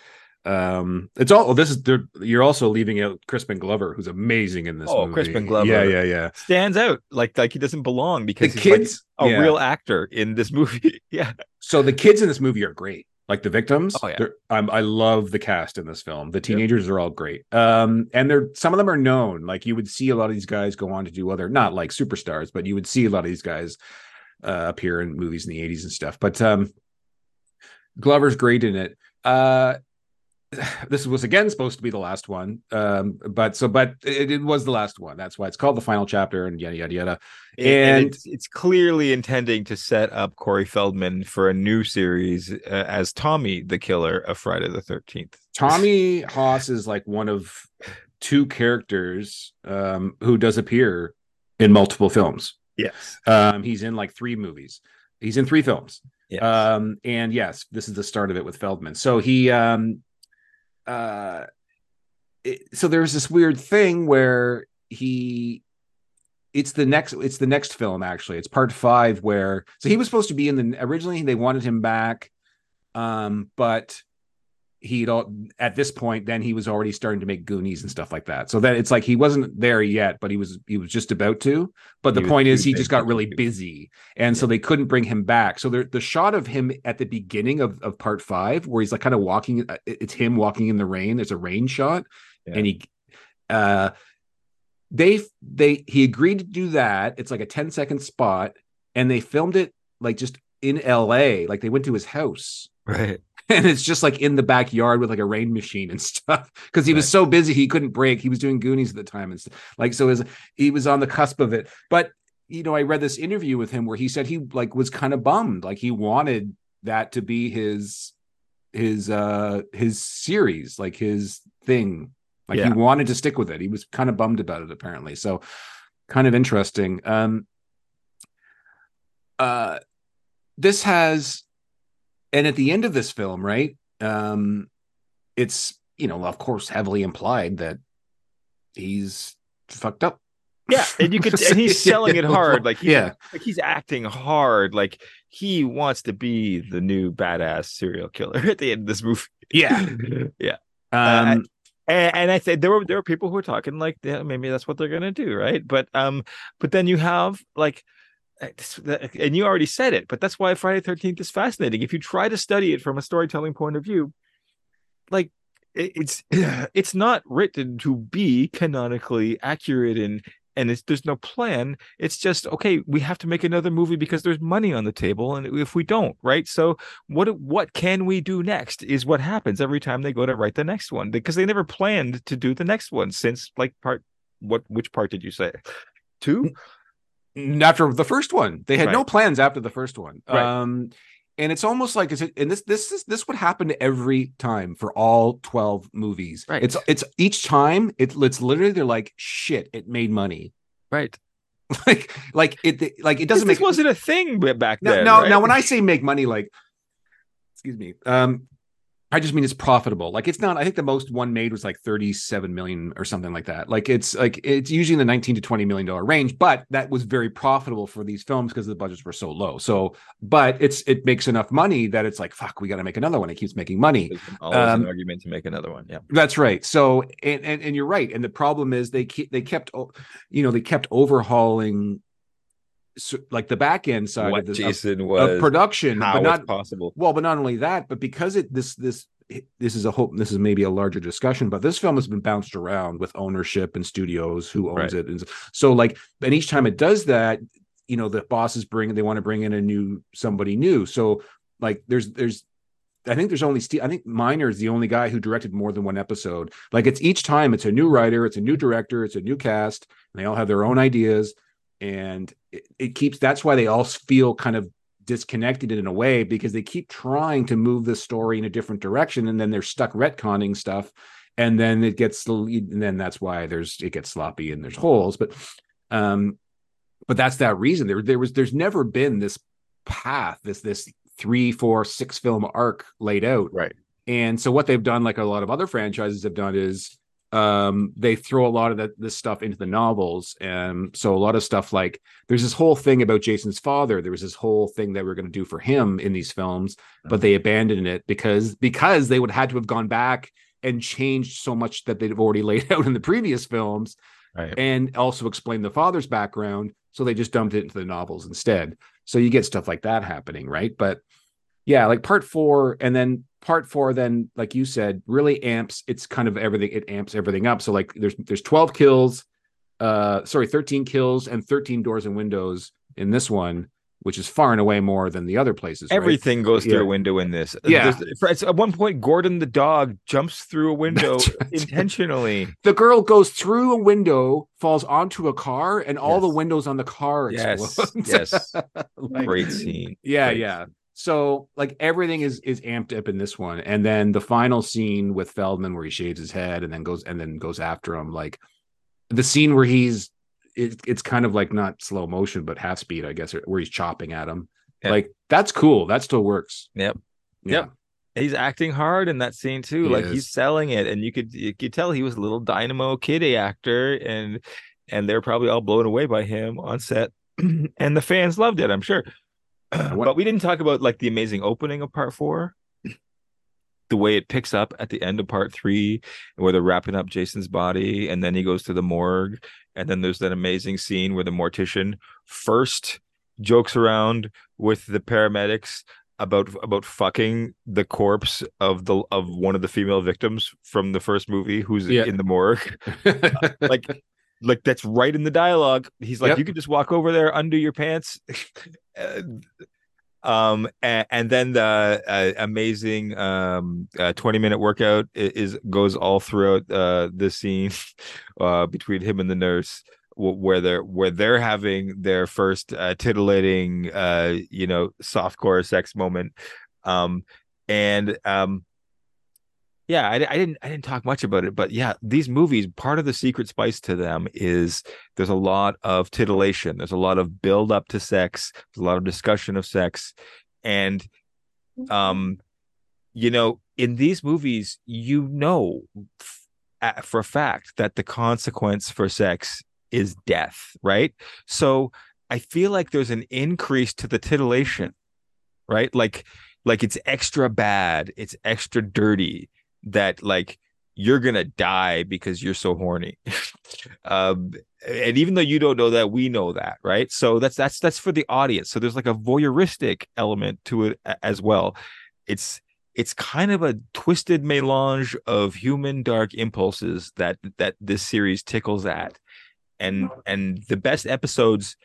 Um, it's all. This is you're also leaving out Crispin Glover, who's amazing in this. Oh, movie. Crispin Glover. Yeah, yeah, yeah. Stands out like like he doesn't belong because The he's like kids, a yeah. real actor in this movie. yeah. So the kids in this movie are great. Like the victims, Oh, yeah. I love the cast in this film. The teenagers are all great, um, and they're some of them are known. Like you would see a lot of these guys go on to do other, not like superstars, but you would see a lot of these guys uh, appear in movies in the '80s and stuff. But um, Glover's great in it. Uh, this was again supposed to be the last one, um, but so but it, it was the last one. That's why it's called the final chapter, and yada yada yada. And, And- it's, it's clearly intending to set up Corey Feldman for a new series uh, as Tommy the killer of Friday the 13th. Tommy Haas is like one of two characters um, who does appear in multiple films. Yes. Um, he's in like three movies. He's in three films. Yes. Um, and yes, this is the start of it with Feldman. So he, um, uh, it, so there's this weird thing where he, it's the next, it's the next film actually. It's part five where, so he was supposed to be in the originally they wanted him back, um, but he'd all at this point then he was already starting to make Goonies and stuff like that. So that it's like he wasn't there yet, but he was he was just about to. But the He point is he just got really busy, and so they couldn't bring him back. So the the shot of him at the beginning of of part five, where he's like kind of walking, uh, it's him walking in the rain. There's a rain shot, Yeah. and he, uh, they they he agreed to do that. It's like a 10 second spot, and they filmed it like just in L.A. Like they went to his house right. and it's just like in the backyard with like a rain machine and stuff because he was so busy he couldn't break. He was doing Goonies at the time and stuff. like so. His, he was on the cusp of it, but you know, I read this interview with him where he said he like was kind of bummed, like he wanted that to be his his uh his series, like his thing. Like he wanted to stick with it. He was kind of bummed about it apparently. So kind of interesting. Um uh this has and at the end of this film, right? Um it's you know, of course, heavily implied that he's fucked up. Yeah, and you could, and he's selling it hard. Like, yeah, like he's acting hard. Like he wants to be the new badass serial killer at the end of this movie. yeah. yeah. Um, And, and I said there were there were people who were talking like, yeah, maybe that's what they're gonna do, right? But um, but then you have like. Eh, the- And you already said it, but that's why Friday Thirteenth is fascinating. If you try to study it from a storytelling point of view, like it's it's not written to be canonically accurate and and there's no plan. It's just okay we have to make another movie because there's money on the table and if we don't right? So what what can we do next is what happens every time they go to write the next one because they never planned to do the next one since like part what which part did you say? Two after the first one, they had no plans after the first one. Right. Um, and it's almost like is it and this this is this would happen every time for all 12 movies. Right. It's it's each time it, it's literally they're like shit, it made money. right like like it like it doesn't this make wasn't a thing back then now, right? now when I say make money, like excuse me, um, I just mean it's profitable. Like it's not. I think the most one made was like thirty-seven million or something like that. Like it's like it's usually in the nineteen to twenty million dollar range, but that was very profitable for these films because the budgets were so low. So, but it's it makes enough money that it's like fuck, we got to make another one. It keeps making money. There's always um, an argument to make another one yeah That's right. So, and, and and you're right. And the problem is they keep they kept, you know, they kept overhauling, so, like the back end side what of, the, of, was of production, but not possible well, but not only that, but because it this this this is a hope this is maybe a larger discussion, but this film has been bounced around with ownership and studios who owns Right. it, and so like, and each time it does that, you know, the bosses bring they want to bring in a new somebody new. So like, there's there's. I think there's only Steve. I think Miner is the only guy who directed more than one episode. Like it's each time it's a new writer, it's a new director, it's a new cast, and they all have their own ideas, and it, it keeps. That's why they all feel kind of disconnected in a way because they keep trying to move the story in a different direction and then they're stuck retconning stuff and then it gets and then that's why there's it gets sloppy and there's holes but um but that's that reason there there was there's never been this path this this three four six film arc laid out right and so what they've done like a lot of other franchises have done is um they throw a lot of that this stuff into the novels. And so a lot of stuff like there's this whole thing about jason's father. There was this whole thing that we are going to do for him in these films but they abandoned it because because they would have had to have gone back and changed so much that they've already laid out in the previous films Right. and also explain the father's background. So they just dumped it into the novels instead. So you get stuff like that happening right? But yeah like part four and then part four then like you said really amps it's kind of everything it amps everything up so like there's there's 12 kills uh sorry 13 kills and 13 doors and windows in this one which is far and away more than the other places right? Everything goes through Yeah. a window in this. Yeah. There's- it's- at one point, Gordon the dog jumps through a window right. intentionally. the girl goes through a window falls onto a car and all the windows on the car Yes, explode yes. Like- Great scene. yeah Great yeah so like everything is is amped up in this one and then the final scene with feldman where he shaves his head and then goes and then goes after him like the scene where he's it, it's kind of like not slow motion but half speed i guess where he's chopping at him Yeah. like that's cool that still works Yep. yeah. Yep. He's acting hard in that scene too. He like is. he's selling it, and you could you could tell he was a little dynamo kiddie actor, and and they're probably all blown away by him on set, and the fans loved it, I'm sure. But we didn't talk about like the amazing opening of part four, the way it picks up at the end of part three, where they're wrapping up Jason's body, and then he goes to the morgue, and then there's that amazing scene where the mortician first jokes around with the paramedics about about fucking the corpse of the of one of the female victims from the first movie who's Yeah. in the morgue like like that's right in the dialogue he's like Yep. you could just walk over there undo your pants um and, and then the uh, amazing um uh, 20 minute workout i- is goes all throughout uh the scene uh between him and the nurse where they're where they're having their first uh, titillating uh you know softcore sex moment. Um and um yeah I, I didn't i didn't talk much about it but yeah these movies part of the secret spice to them is there's a lot of titillation there's a lot of build up to sex there's a lot of discussion of sex and um you know in these movies you know f- for a fact that the consequence for sex is death right? So i feel like there's an increase to the titillation right? Like like it's extra bad it's extra dirty that like you're gonna die because you're so horny. Um and even though you don't know that we know that right? So that's that's that's for the audience. So there's like a voyeuristic element to it as well. It's it's kind of a twisted melange of human dark impulses that that this series tickles at. And and the best episodes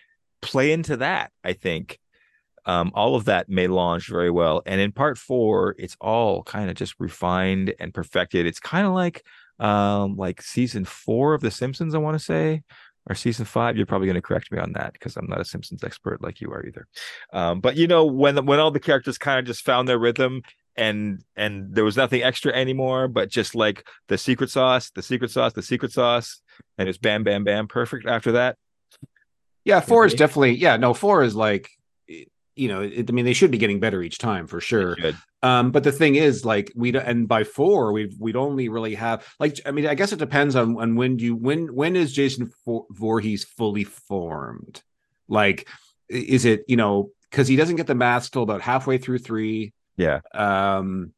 play into that i think um, all of that may melange very well. And in part four, it's all kind of just refined and perfected. It's kind of like um, like season four of The Simpsons, I want to say, or season five. You're probably going to correct me on that because I'm not a Simpsons expert like you are either. Um, but you know, when when all the characters kind of just found their rhythm and and there was nothing extra anymore, but just like the secret sauce, the secret sauce, the secret sauce, and it's bam, bam, bam, perfect after that. Yeah, four is definitely yeah. No, four is like you know, it, I mean, they should be getting better each time for sure. Um, but the thing is, like we and by four, we'd we'd only really have like I mean, I guess it depends on on when do you when when is Jason For- Voorhees fully formed? Like, is it you know because he doesn't get the mask till about halfway through three. Yeah. Um,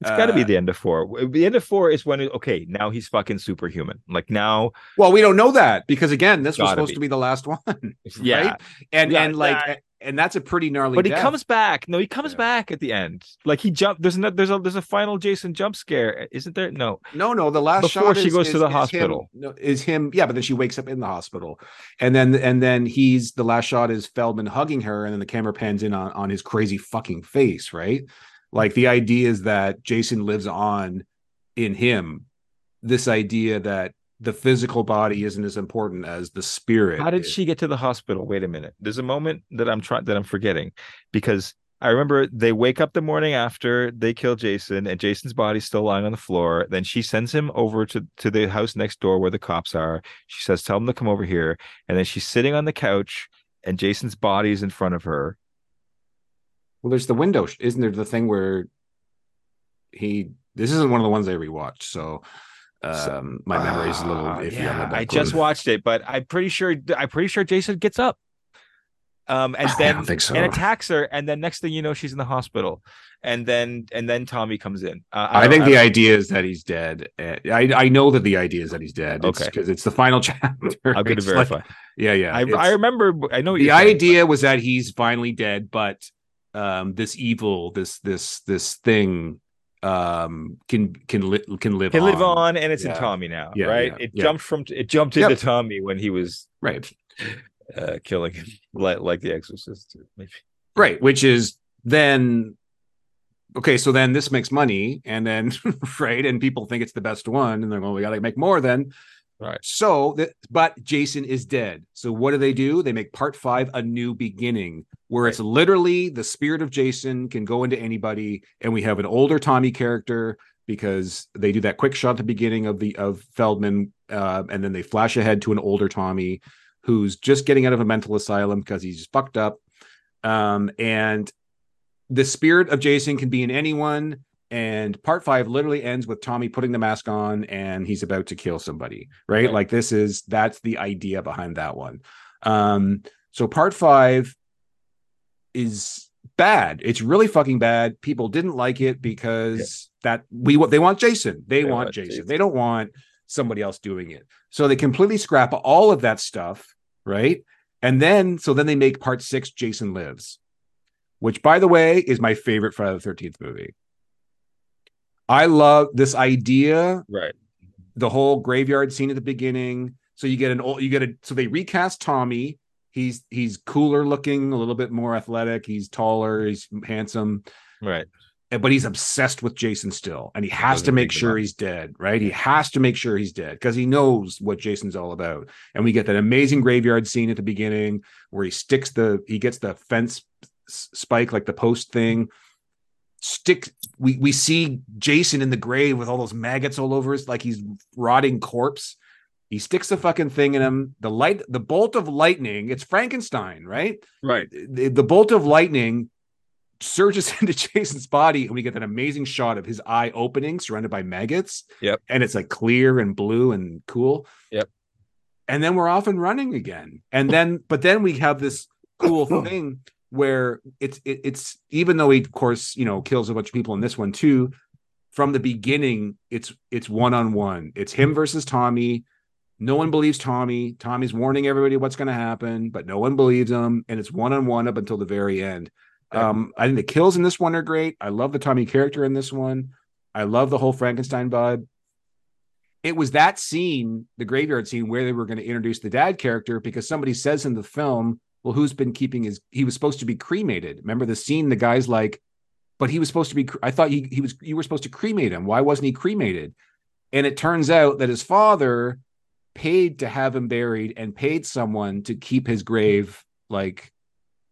It's got to be uh, the end of four. The end of four is when okay, now he's fucking superhuman. Like now, well, we don't know that because again, this was supposed be. to be the last one, yeah. right? And Yeah, and like yeah. And that's a pretty gnarly. But he death. comes back. No, he comes Yeah. back at the end. Like he jumped. There's no, there's a there's a final Jason jump scare, isn't there? No. No, no. The last Before shot she is- goes to the is him- hospital. no, is him. Yeah, but then she wakes up in the hospital, and then and then he's the last shot is Feldman hugging her, and then the camera pans in on on his crazy fucking face. Right, like the idea is that Jason lives on in him. This idea that the physical body isn't as important as the spirit. How did is. she get to the hospital? Wait a minute. There's a moment that I'm trying that I'm forgetting because I remember they wake up the morning after they kill Jason and Jason's body's still lying on the floor. Then she sends him over to, to the house next door where the cops are. She says, Tell them to come over here. And then she's sitting on the couch and Jason's body's in front of her. Well, there's the window. Isn't there the thing where he? This isn't one of the ones I rewatched. So, Um, my memory is a little Ah, iffy yeah, on that. I just watched it, but I'm pretty sure I'm pretty sure Jason gets up. Um, and then so. and attacks her, and then next thing you know, she's in the hospital, and then and then Tommy comes in. Uh, I, don't- think the idea is that he's dead. Uh, I I know that the idea is that he's dead. Okay. because it's the final chapter. I'm to It's like- verify. yeah, yeah. I, I remember. I know the saying, idea was that he's finally dead, but um, this evil, this this this thing, um, can can li- can live can live on, and it's Yeah. in Tommy now, Yeah, right? yeah, it jumped from it jumped Yep. into Tommy when he was right, uh, killing him, like like the Exorcist. Maybe. right. Which is then okay. So then this makes money, and then right, and people think it's the best one, and they're going, "We got to make more." Then Right. So, but Jason is dead. So, what do they do? They make part five a new beginning, where it's literally the spirit of Jason can go into anybody, and we have an older Tommy character because they do that quick shot at the beginning of the of Feldman, uh, and then they flash ahead to an older Tommy who's just getting out of a mental asylum because he's fucked up. Um, and the spirit of Jason can be in anyone. And part five literally ends with Tommy putting the mask on and he's about to kill somebody, right? Right. Like this is that's the idea behind that one. Um, so part five is bad. It's really fucking bad. People didn't like it because that we want they want Jason. They, They want, want Jason. Jason. They don't want somebody else doing it. So they completely scrap all of that stuff, right? And then so then they make part six, Jason Lives, which by the way is my favorite Friday the 13th movie. I love this idea Right. the whole graveyard scene at the beginning. So you get an old, you get a, so they recast Tommy. He's he's cooler looking, a little bit more athletic. He's taller, he's handsome, Right. but he's obsessed with Jason still, and he has Doesn't to make sure he's dead. Right? He has to make sure he's dead because he knows what Jason's all about. And we get that amazing graveyard scene at the beginning where he sticks the he gets the fence spike like the post thing stick we we see jason in the grave with all those maggots all over his like he's rotting corpse he sticks the fucking thing in him the light the bolt of lightning it's frankenstein right Right. the, the bolt of lightning surges into jason's body and we get that amazing shot of his eye opening surrounded by maggots Yep. and it's like clear and blue and cool Yep. and then we're off and running again and then but then we have this cool thing where it's it, it's even though he of course you know kills a bunch of people in this one too from the beginning it's it's one on one it's him versus tommy. No one believes tommy. Tommy's warning everybody what's going to happen but no one believes him and it's one on one up until the very end. Um i think the kills in this one are great. I love the tommy character in this one. I love the whole frankenstein vibe. It was that scene the graveyard scene where they were going to introduce the dad character because somebody says in the film well, who's been keeping his? He was supposed to be cremated. Remember the scene? The guy's like, but he was supposed to be. I thought he he was. You were supposed to cremate him. Why wasn't he cremated? And it turns out that his father paid to have him buried and paid someone to keep his grave like,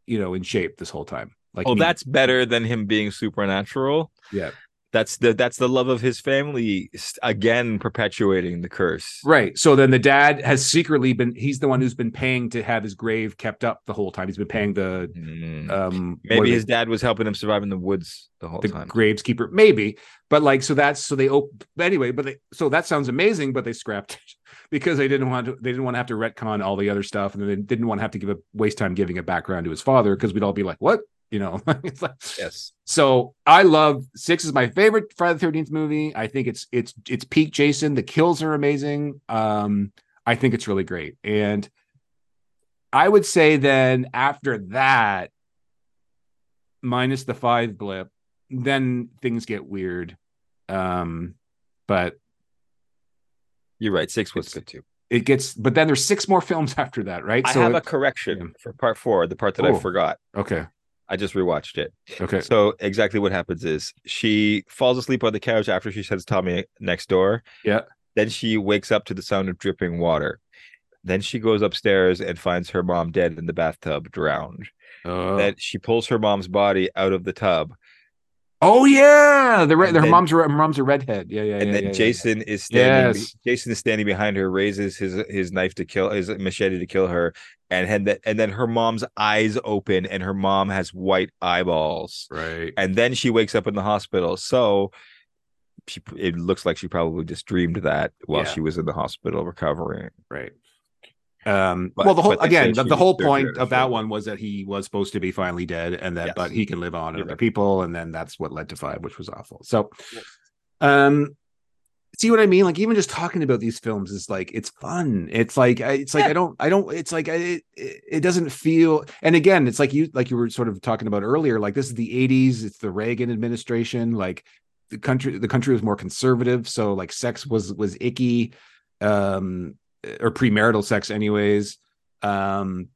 you know, in shape this whole time. Like, Oh, me. that's better than him being supernatural. yeah, That's the that's the love of his family again perpetuating the curse. right. So then the dad has secretly been. He's the one who's been paying to have his grave kept up the whole time. He's been paying the Mm. um. Maybe his they- dad was helping him survive in the woods the whole the time. graves keeper maybe but like so that's so they op- anyway but they so that sounds amazing but they scrapped it because they didn't want to they didn't want to have to retcon all the other stuff and then they didn't want to have to give a waste time giving a background to his father because we'd all be like what you know it's like Yes. so i love six is my favorite friday the 13th movie i think it's it's it's peak jason the kills are amazing um i think it's really great and i would say then after that minus the five blip then things get weird um but You're right. Six was good too. it gets but then there's six more films after that right I have a correction yeah. for part four, the part that Oh. I forgot. okay I just rewatched it. okay So exactly what happens is she falls asleep on the couch after she sends Tommy next door. Yeah. Then she wakes up to the sound of dripping water. Then she goes upstairs and finds her mom dead in the bathtub, drowned. uh, Then she pulls her mom's body out of the tub. oh yeah the And her then- mom's a, her mom's a redhead yeah yeah and yeah, then yeah, yeah. Jason is standing. Yes. Jason is standing behind her, raises his his knife to kill his machete to kill her, and and then and then her mom's eyes open, and her mom has white eyeballs, right and then she wakes up in the hospital. So she it looks like she probably just dreamed that while Yeah. she was in the hospital recovering. Right. Um, But- well, the whole again, the, the whole point of that one was that he was supposed to be finally dead, and that Yes. but he can live on in other right. people, and then that's what led to five, which was awful. So, um, see what I mean? Like even just talking about these films is like it's fun. It's like it's like Yeah. I don't I don't. It's like I, it it it doesn't feel. And again, it's like you like you were sort of talking about earlier. Like this is the '80s. It's the Reagan administration. Like the country the country was more conservative, so like sex was was icky, um, or premarital sex, anyways. Um,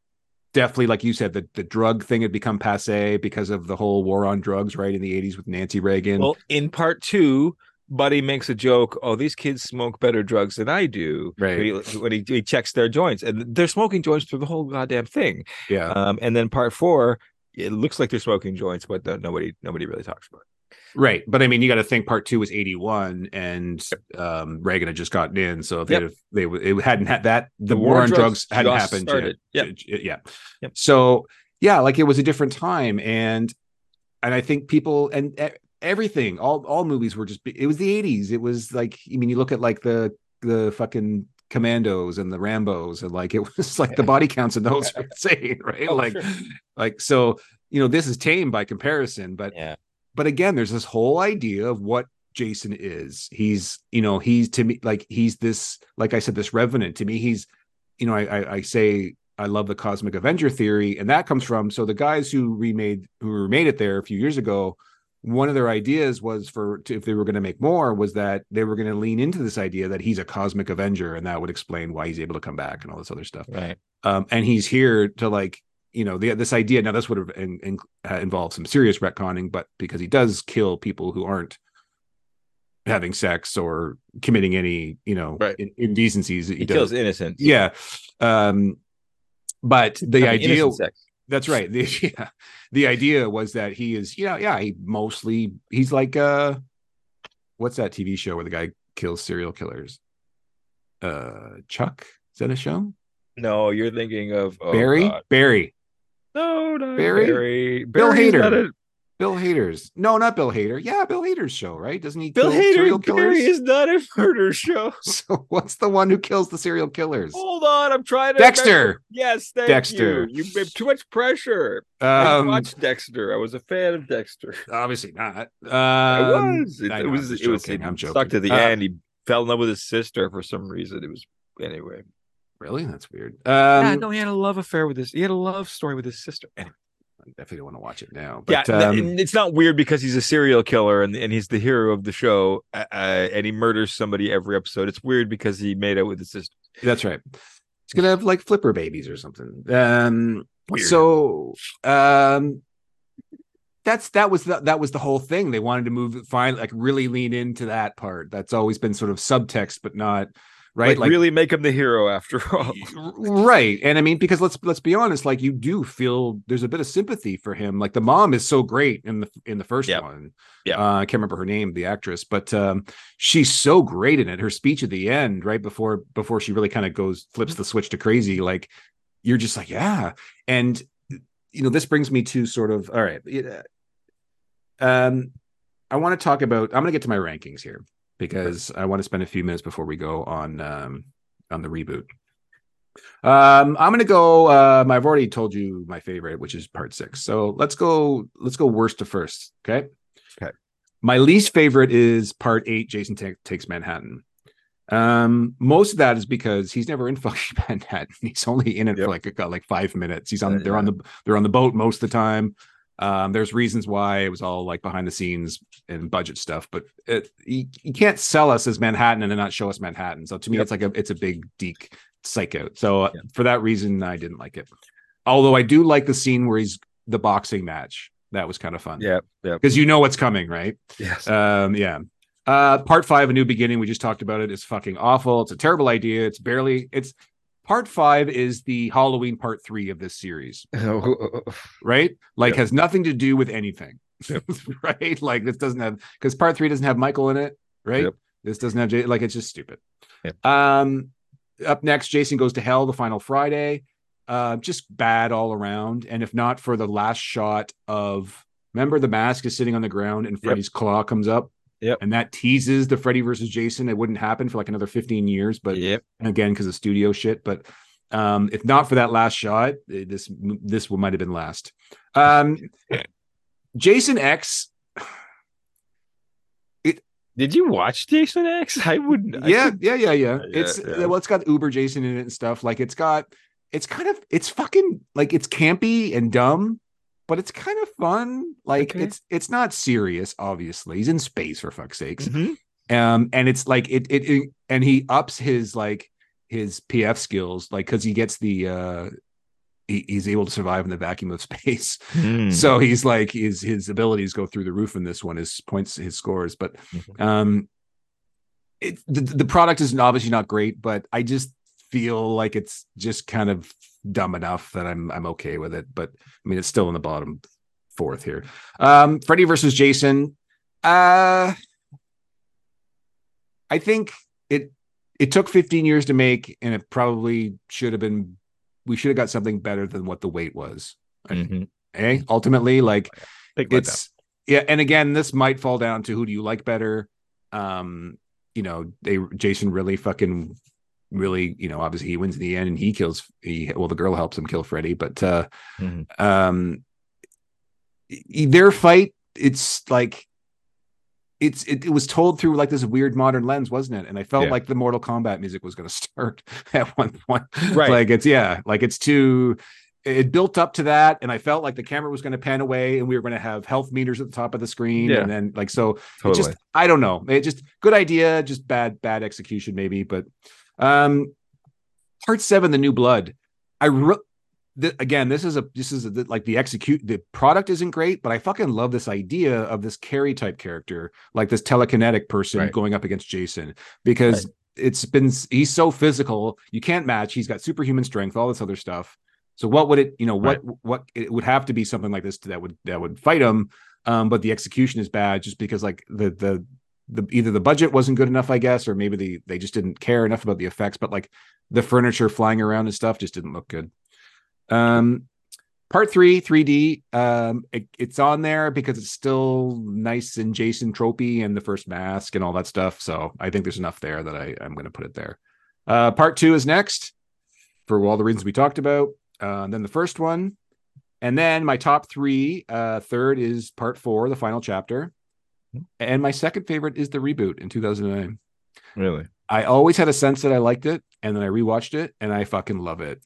definitely, like you said, the the drug thing had become passe because of the whole war on drugs, right in the '80s with Nancy Reagan. Well, in part two, Buddy makes a joke. Oh, these kids smoke better drugs than I do. Right. When he, when he, he checks their joints, and they're smoking joints through the whole goddamn thing. yeah, Um, and then part four, it looks like they're smoking joints, but no- nobody nobody really talks about. it. Right. But I mean, you got to think part two was 81 and um, Reagan had just gotten in. So if Yep. they it hadn't had that, the, war on drugs, hadn't happened started. yet. Yep. Yeah. Yep. So yeah, like it was a different time. And, and I think people and e- everything, all, all movies were just, it was the 80s. It was like, I mean, you look at like the, the fucking commandos and the Rambos and like, it was like the body counts in those were insane, right? Oh, like, sure. like, so, you know, this is tame by comparison, but Yeah. but again there's this whole idea of what jason is he's you know he's to me like he's this like i said this revenant to me he's you know i i, I say i love the cosmic avenger theory and that comes from so the guys who remade who remade it there a few years ago one of their ideas was for to, if they were going to make more was that they were going to lean into this idea that he's a cosmic avenger and that would explain why he's able to come back and all this other stuff Right. um, and he's here to like you know the, this idea now this would have in, in, uh, involved some serious retconning but because he does kill people who aren't having sex or committing any you know Right. in, indecencies he, He kills innocents. yeah um but the Having idea innocent sex. That's right the, yeah, the idea was that he is yeah yeah he mostly he's like uh what's that tv show where the guy kills serial killers uh chuck is that a show No, you're thinking of oh, barry God. barry No, not Barry? Barry. Bill Barry's Hader. Bill Hader's. No, not Bill Hader. Yeah, Bill Hader's show, right? Doesn't he Bill kill serial Hader. is not a murder show. So what's the one who kills the serial killers? Hold on, I'm trying to. Dexter. remember. Yes, thank Dexter. you. You too much pressure. I Um, watched Dexter. I was a fan of Dexter. obviously not. I Um, was. It, I it was. I'm It was. It I'm stuck joking. to the Uh, end. He fell in love with his sister for some reason. It was anyway. Really, that's weird. yeah, Um, no, he had a love affair with his. He had a love story with his sister. Anyway. I definitely don't want to watch it now. yeah, um, it's not weird because he's a serial killer and, and he's the hero of the show, uh, uh, and he murders somebody every episode. It's weird because he made out with his sister. that's right. He's gonna have like flipper babies or something. Um, Weird. so um, that's that was the, that was the whole thing. They wanted to move, find like really lean into that part. That's always been sort of subtext, but not right. Like, really make him the hero after all. right and i mean because let's let's be honest like you do feel there's a bit of sympathy for him like the mom is so great in the in the first Yep. one Yep. uh, i can't remember her name the actress but um she's so great in it her speech at the end right before before she really kind of goes flips the switch to crazy like you're just like yeah and you know this brings me to sort of all right uh, um i want to talk about i'm going to get to my rankings here because i want to spend a few minutes before we go on um on the reboot um, I'm gonna go. Um, I've already told you my favorite, which is part six. So let's go. Let's go worst to first. Okay. Okay. My least favorite is part eight. Jason Ta- takes Manhattan. Um, most of that is because he's never in fucking Manhattan. He's only in it Yep. for like a, like five minutes. He's on. Yeah, They're on the. They're on the boat most of the time. Um, there's reasons why it was all like behind the scenes and budget stuff, but it, you, you can't sell us as Manhattan and then not show us Manhattan. So to me, Yep. it's like a it's a big deek psych out. So uh, for that reason, I didn't like it. Although I do like the scene where he's the boxing match. That was kind of fun. Yeah, yeah, Because you know what's coming, right? yes. Um, yeah. Uh, part five, a new beginning. We just talked about it. It's fucking awful. It's a terrible idea. It's barely. It's part five is the Halloween part three of this series, right? Like Yep. has nothing to do with anything, Yep. right? Like this doesn't have because part three doesn't have Michael in it, right? Yep. This doesn't have. Like it's just stupid. Yep. Um, up next, Jason goes to hell. The final Friday. Uh, just bad all around. And if not for the last shot of, remember the mask is sitting on the ground and Freddy's claw comes up. Yep. And that teases the Freddy versus Jason. It wouldn't happen for like another 15 years, but yep. again, because of studio shit. But um, if not for that last shot, eh, this this might have been last. Um, Jason X. Did you watch Jason X? I wouldn't. I Yeah, could- yeah, yeah, yeah. Yeah, It's yeah. well, it's got Uber Jason in it and stuff. Like it's got, it's kind of, it's fucking like it's campy and dumb, but it's kind of fun. Like Okay. it's it's not serious. Obviously, he's in space for fuck's sakes. Mhm. um and it's like it, it it and he ups his like his pf skills like because he gets the uh he, he's able to survive in the vacuum of space Hmm. so he's like his his abilities go through the roof in this one his points his scores but Mhm. um it the, the product is obviously not great but i just feel like it's just kind of dumb enough that i'm i'm okay with it but i mean it's still in the bottom fourth here um freddy versus jason uh I think it it took 15 years to make, and it probably should have been. We should have got something better than what the weight was. Mhm. Eh? Ultimately, like it's yeah. And again, this might fall down to who do you like better. Um, you know, they Jason really fucking really, you know, obviously he wins in the end and he kills. He well, the girl helps him kill Freddy, but uh, Mhm. um their fight it's like it's it, it was told through like this weird modern lens wasn't it and i felt Yeah. like the mortal kombat music was going to start at one point Right. like it's yeah like it's too it built up to that and i felt like the camera was going to pan away and we were going to have health meters at the top of the screen Yeah. and then like so it Totally. just i don't know it just good idea just bad bad execution maybe but um part seven the new blood. I re- th- again this is a this is a, like the execute the product isn't great but i fucking love this idea of this Carrie type character like this telekinetic person Right. going up against jason because it's been he's so physical you can't match he's got superhuman strength all this other stuff. So what would it you know what what it would have to be something like this that would that would fight him. Um but the execution is bad just because like the the the either the budget wasn't good enough i guess or maybe the they just didn't care enough about the effects but like the furniture flying around and stuff just didn't look good. Um part three 3d um it- it's on there because it's still nice and jason tropey and the first mask and all that stuff so i think there's enough there that i i'm going to put it there. Uh part two is next for all the reasons we talked about. Uh then the first one and then my top three uh third is part four the final chapter Mm-hmm. and my second favorite is the reboot in 2009 really. I always had a sense that I liked it, and then I rewatched it, and I fucking love it.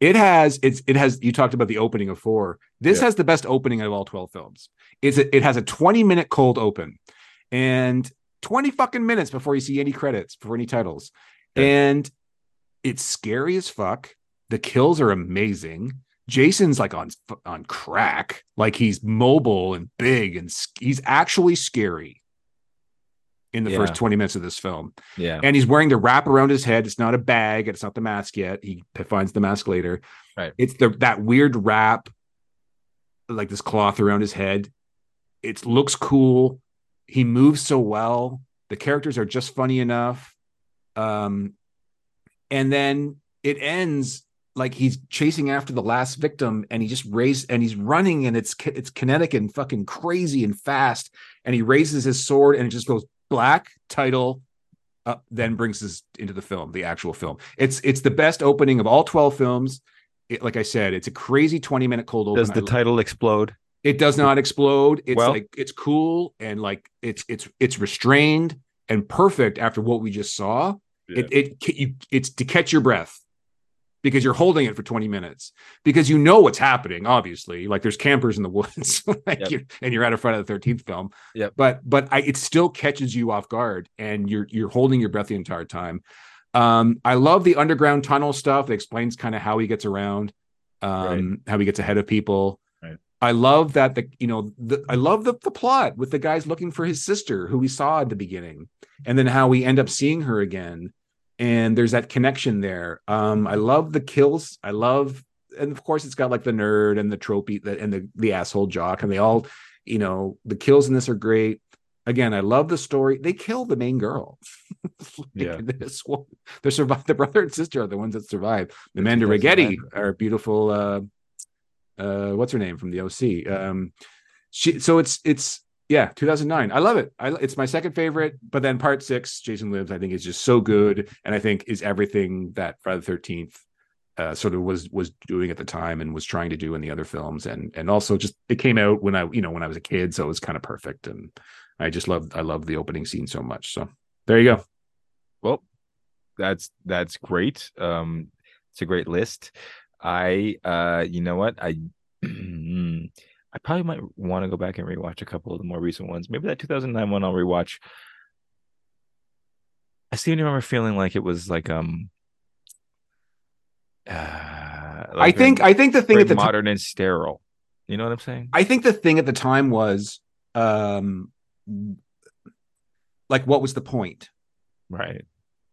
It has it's it has you talked about the opening of four. This Yeah. has the best opening of all twelve films. Is it? It has a twenty minute cold open, and twenty fucking minutes before you see any credits before any titles, Yeah. and it's scary as fuck. The kills are amazing. Jason's like on on crack, like he's mobile and big, and he's actually scary in the Yeah. first twenty minutes of this film Yeah. and he's wearing the wrap around his head. It's not a bag. It's not the mask yet. He finds the mask later. Right. It's the that weird wrap, like this cloth around his head. It looks cool. He moves so well. The characters are just funny enough. Um, and then it ends like he's chasing after the last victim, and he just raised and he's running, and it's it's kinetic and fucking crazy and fast. And he raises his sword, and it just goes black title up then brings us into the film the actual film. It's it's the best opening of all 12 films. It, like i said it's a crazy 20 minute cold open. Does the I- title explode? it does not explode. It's Well- like it's cool and like it's it's it's restrained and perfect after what we just saw. It it you, it's to catch your breath because you're holding it for 20 minutes because you know what's happening obviously. Like there's campers in the woods like Yep. you- and you're at front of the 13th film. Yep. but but I, it still catches you off guard and you're you're holding your breath the entire time. Um I love the underground tunnel stuff. It explains kind of how he gets around um how he gets ahead of people. Right. I love that the you know the, I love the the plot with the guys looking for his sister who we saw at the beginning and then how we end up seeing her again and there's that connection there. Um i love the kills. I love and of course it's got like the nerd and the tropey and the the asshole jock and they all you know the kills in this are great. Again i love the story. They kill the main girl. Like, Yeah. this one they survive the brother and sister are the ones that survive. Amanda 2009 Righetti our beautiful uh uh what's her name from the oc um she so it's it's yeah, 2009. I love it. I, it's my second favorite. But then part six, Jason Lives, I think is just so good, and I think is everything that Friday the Thirteenth uh, sort of was was doing at the time and was trying to do in the other films, and and also just it came out when I you know when I was a kid, so it was kind of perfect, and I just loved I love the opening scene so much. So there you go. Well, that's that's great. Um, it's a great list. I uh, you know what I. I probably might want to go back and rewatch a couple of the more recent ones. Maybe that 2009 one I'll rewatch. I seem to remember feeling like it was like um uh, like I think I think the thing at the modern t- and sterile. You know what I'm saying? I think the thing at the time was um like what was the point? Right.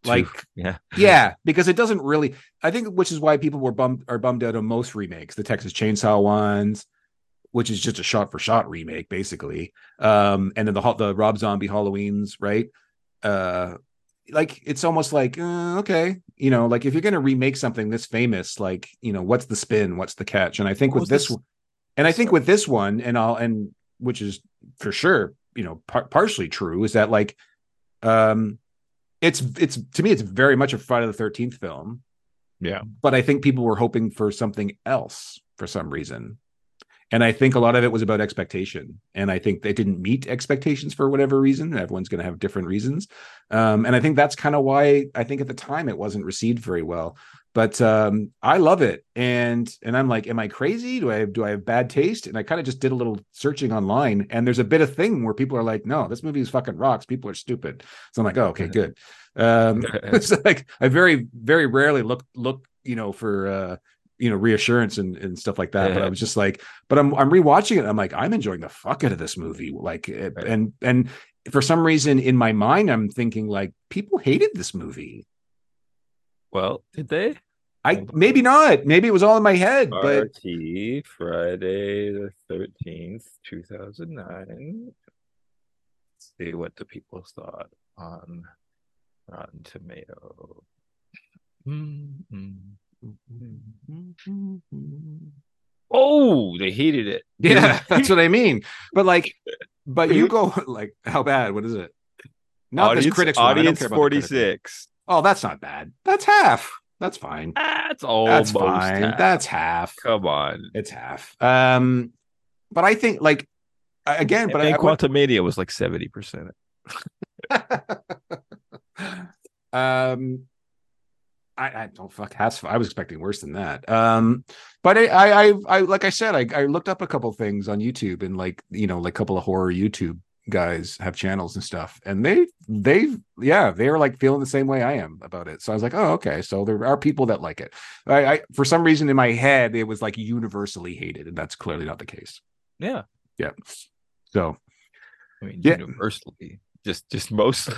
Like yeah. Yeah, because it doesn't really I think which is why people were bummed are bummed out on most remakes, the Texas Chainsaw ones, which is just a shot for shot remake basically. Um and then the the Rob Zombie Halloweens, right? Uh like it's almost like uh, okay you know like if you're going to remake something this famous like you know what's the spin? What's the catch? And i think what with this, this and i think with this one and i'll and which is for sure you know par- partially true is that like um it's it's to me it's very much a friday the 13th film. Yeah. But i think people were hoping for something else for some reason and I think a lot of it was about expectation. And I think they didn't meet expectations for whatever reason. Everyone's going to have different reasons. Um, and I think that's kind of why I think at the time it wasn't received very well. But um, I love it. And and I'm like, am I crazy? Do I have do I have bad taste? And I kind of just did a little searching online. And there's a bit of thing where people are like, no, this movie is fucking rocks. People are stupid. So I'm like, oh, okay, good. Um, it's like I very, very rarely look look, you know, for uh you know reassurance and, and stuff like that. Yeah. But I was just like, but I'm I'm rewatching it. I'm like, I'm enjoying the fuck out of this movie. Like, right. and and for some reason in my mind, I'm thinking like people hated this movie. Well, did they? I maybe not. Maybe it was all in my head. RT but Friday the thirteenth, two thousand nine. See what the people thought on Rotten Tomato. Mm-hmm. Oh, they hated it. Yeah, that's what I mean. But like, but you go like, how bad? What is it? Not audience, this critics audience forty six. Oh, that's not bad. That's half. That's fine. That's almost That's fine. Half. That's half. Come on, it's half. Um, but I think like again, but I, Quantumania was like seventy percent. um, I, I don't fuck has I was expecting worse than that. Um, but I, I, I, I like I said, I, I looked up a couple things on YouTube and like you know, like a couple of horror YouTube guys have channels and stuff, and they, they, yeah, they were like feeling the same way I am about it. So I was like, oh, okay, so there are people that like it. I, I for some reason in my head it was like universally hated, and that's clearly not the case. Yeah, yeah. So, I mean, yeah. universally just just most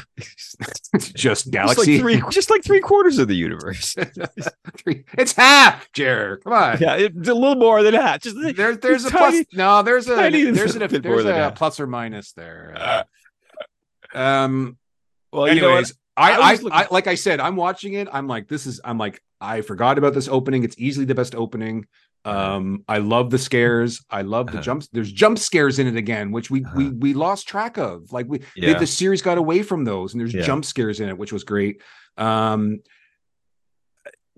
just galaxy just like, three, just like three quarters of the universe it's half Jared. come on yeah it's a little more than half just there's there's a tiny, plus no there's a there's a, there's a plus or minus there um well anyways I, I, I. I, like I said, I'm watching it. I'm like, this is. I'm like, I forgot about this opening. It's easily the best opening. Um, I love the scares. I love the uh-huh. jumps. There's jump scares in it again, which we uh-huh. we we lost track of. Like we yeah. the series got away from those, and there's yeah. jump scares in it, which was great. Um,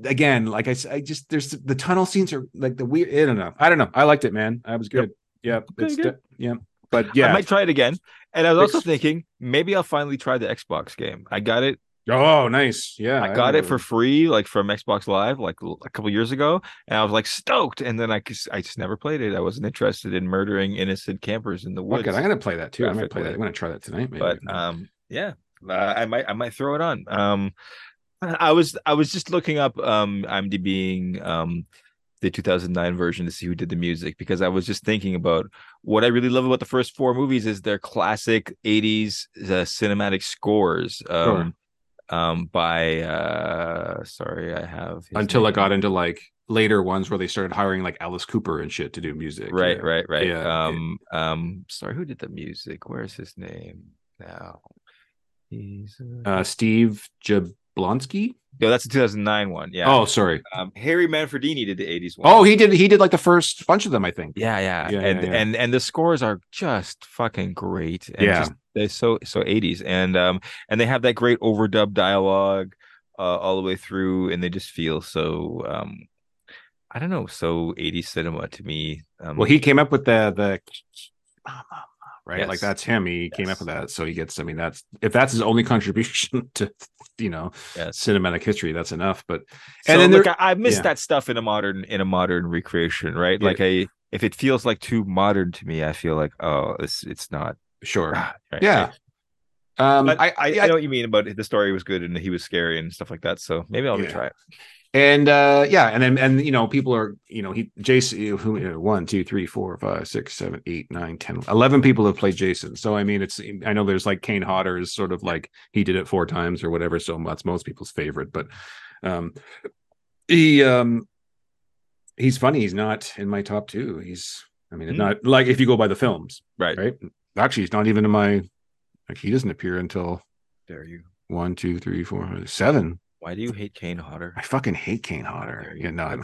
again, like I said, I just there's the tunnel scenes are like the weird. I don't know. I don't know. I liked it, man. I was good. Yep. Yeah, it's good. yeah. But yeah, I might try it again. And I was also thinking maybe I'll finally try the Xbox game. I got it Oh, nice. Yeah. I got I it for free, like from Xbox Live, like a couple years ago. And I was like stoked. And then I just, I just never played it. I wasn't interested in murdering innocent campers in the woods. Okay, I'm going to play that too. I might play that. I'm going to try that tonight. Maybe. But um, yeah, uh, I might, I might throw it on. Um, I was, I was just looking up um, being um, the 2009 version to see who did the music because I was just thinking about what I really love about the first four movies is their classic 80s uh, cinematic scores. Um, sure um by uh sorry i have until name. i got into like later ones where they started hiring like alice cooper and shit to do music right yeah. right right yeah, um yeah. um sorry who did the music where's his name now he's uh, uh steve Jab- Blonsky. No, that's a 2009 one. Yeah. Oh, sorry. Um, Harry Manfredini did the 80s one. Oh, he did. He did like the first bunch of them, I think. yeah, yeah, Yeah, and yeah, yeah. and and the scores are just fucking great. And Yeah. just, they're so so 80s, and um and they have that great overdub dialogue uh, all the way through, and they just feel so um I don't know, so 80s cinema to me. Um, Well, he came up with the the right, Yes. like that's him. He came up with that, so he gets. I mean, that's if that's his only contribution to you know Yes. cinematic history, that's enough. But So, and then like, there- I, miss yeah. that stuff in a modern in a modern recreation, right? Yeah. Like I if it feels like too modern to me, I feel like oh, it's it's not. Sure, right, yeah. Um, I, I, I, I, know what you mean about the story was good and he was scary and stuff like that. So maybe I'll Yeah. retry it. and uh yeah and then and you know people are you know he jason who you know, one two three four five six seven eight nine ten eleven people have played jason so i mean it's i know there's like kane hodder is sort of like he did it four times or whatever so that's most people's favorite but um he um he's funny he's not in my top two he's i mean Hmm. not like if you go by the films Right. right actually he's not even in my like he doesn't appear until There you. one two three four five, seven Why do you hate Kane Hodder? I fucking hate Kane Hodder. you. Know,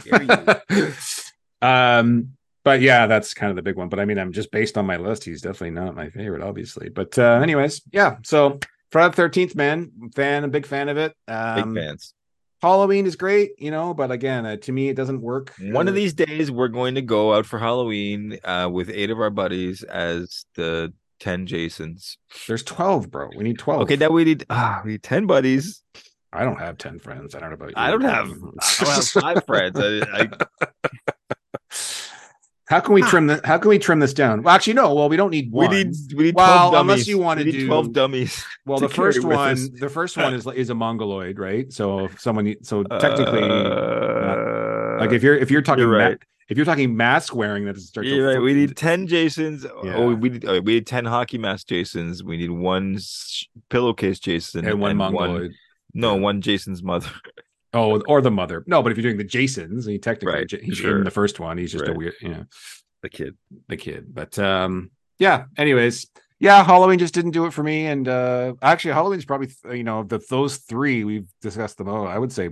um, but yeah, that's kind of the big one. But I mean, I'm just based on my list. He's definitely not my favorite, obviously. But uh, anyways, yeah. So Friday the Thirteenth, man, fan, a big fan of it. Big Um, fans. Halloween is great, you know, but again, uh, to me, it doesn't work. One of these days, we're going to go out for Halloween uh, with eight of our buddies as the ten Jasons. there's twelve, bro. We need twelve. Okay, now we need ah, we need ten buddies. I don't have ten friends. I don't know about you. I don't have I don't have five friends. I, I, How can we trim the? How can we trim this down? Well, actually, no. Well, we don't need one. we need we need Well, 12 unless dummies. you wanna do- twelve dummies. Well, the first one, us. the first one is is a mongoloid, right? So if someone, so technically, Uh, like if you're if you're talking, you're right. If you're talking mask wearing, that doesn't start. You're right. We need ten Jasons. Yeah. Oh, we need oh, we need ten hockey mask Jasons. We need one s- pillowcase Jason and one mongoloid. no, one Jason's mother. Oh, or the mother. No, but if you're doing the Jasons, he technically Right, he's sure. in the first one. He's just a Right. weird, you know, The kid. the kid. But um, yeah. Anyways, yeah, Halloween just didn't do it for me. And uh, actually, Halloween's probably you know the those three we've discussed the most. I would say,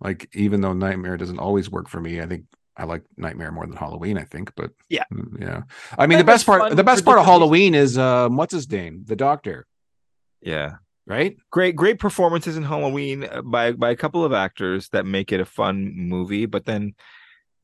like even though Nightmare doesn't always work for me, I think I like Nightmare more than Halloween. I think, but Yeah. mm, yeah. I mean, the best part, the best part of Halloween is um, what's his name, the Doctor, Yeah. right? Great, great performances in Halloween uh, by by a couple of actors that make it a fun movie. But then,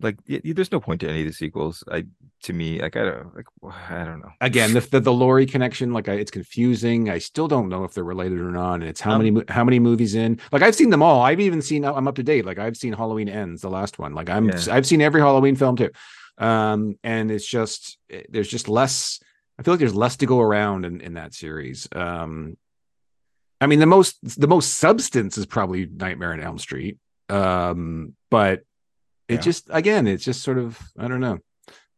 like, y- y- there's no point to any of the sequels. I, to me, like, I don't, like, I don't know. Again, the the, the Laurie connection, like I, it's confusing. I still don't know if they're related or not. And it's how Um, many how many movies in. Like I've seen them all. I've even seen. I'm up to date. Like I've seen Halloween Ends, the last one. Like I'm Yeah. I've seen every Halloween film too. Um, and it's just eh, there's just less. I feel like there's less to go around in in that series. Um, I mean the most the most substance is probably Nightmare on Elm Street. Um, but it Yeah. just again, it's just sort of I don't know.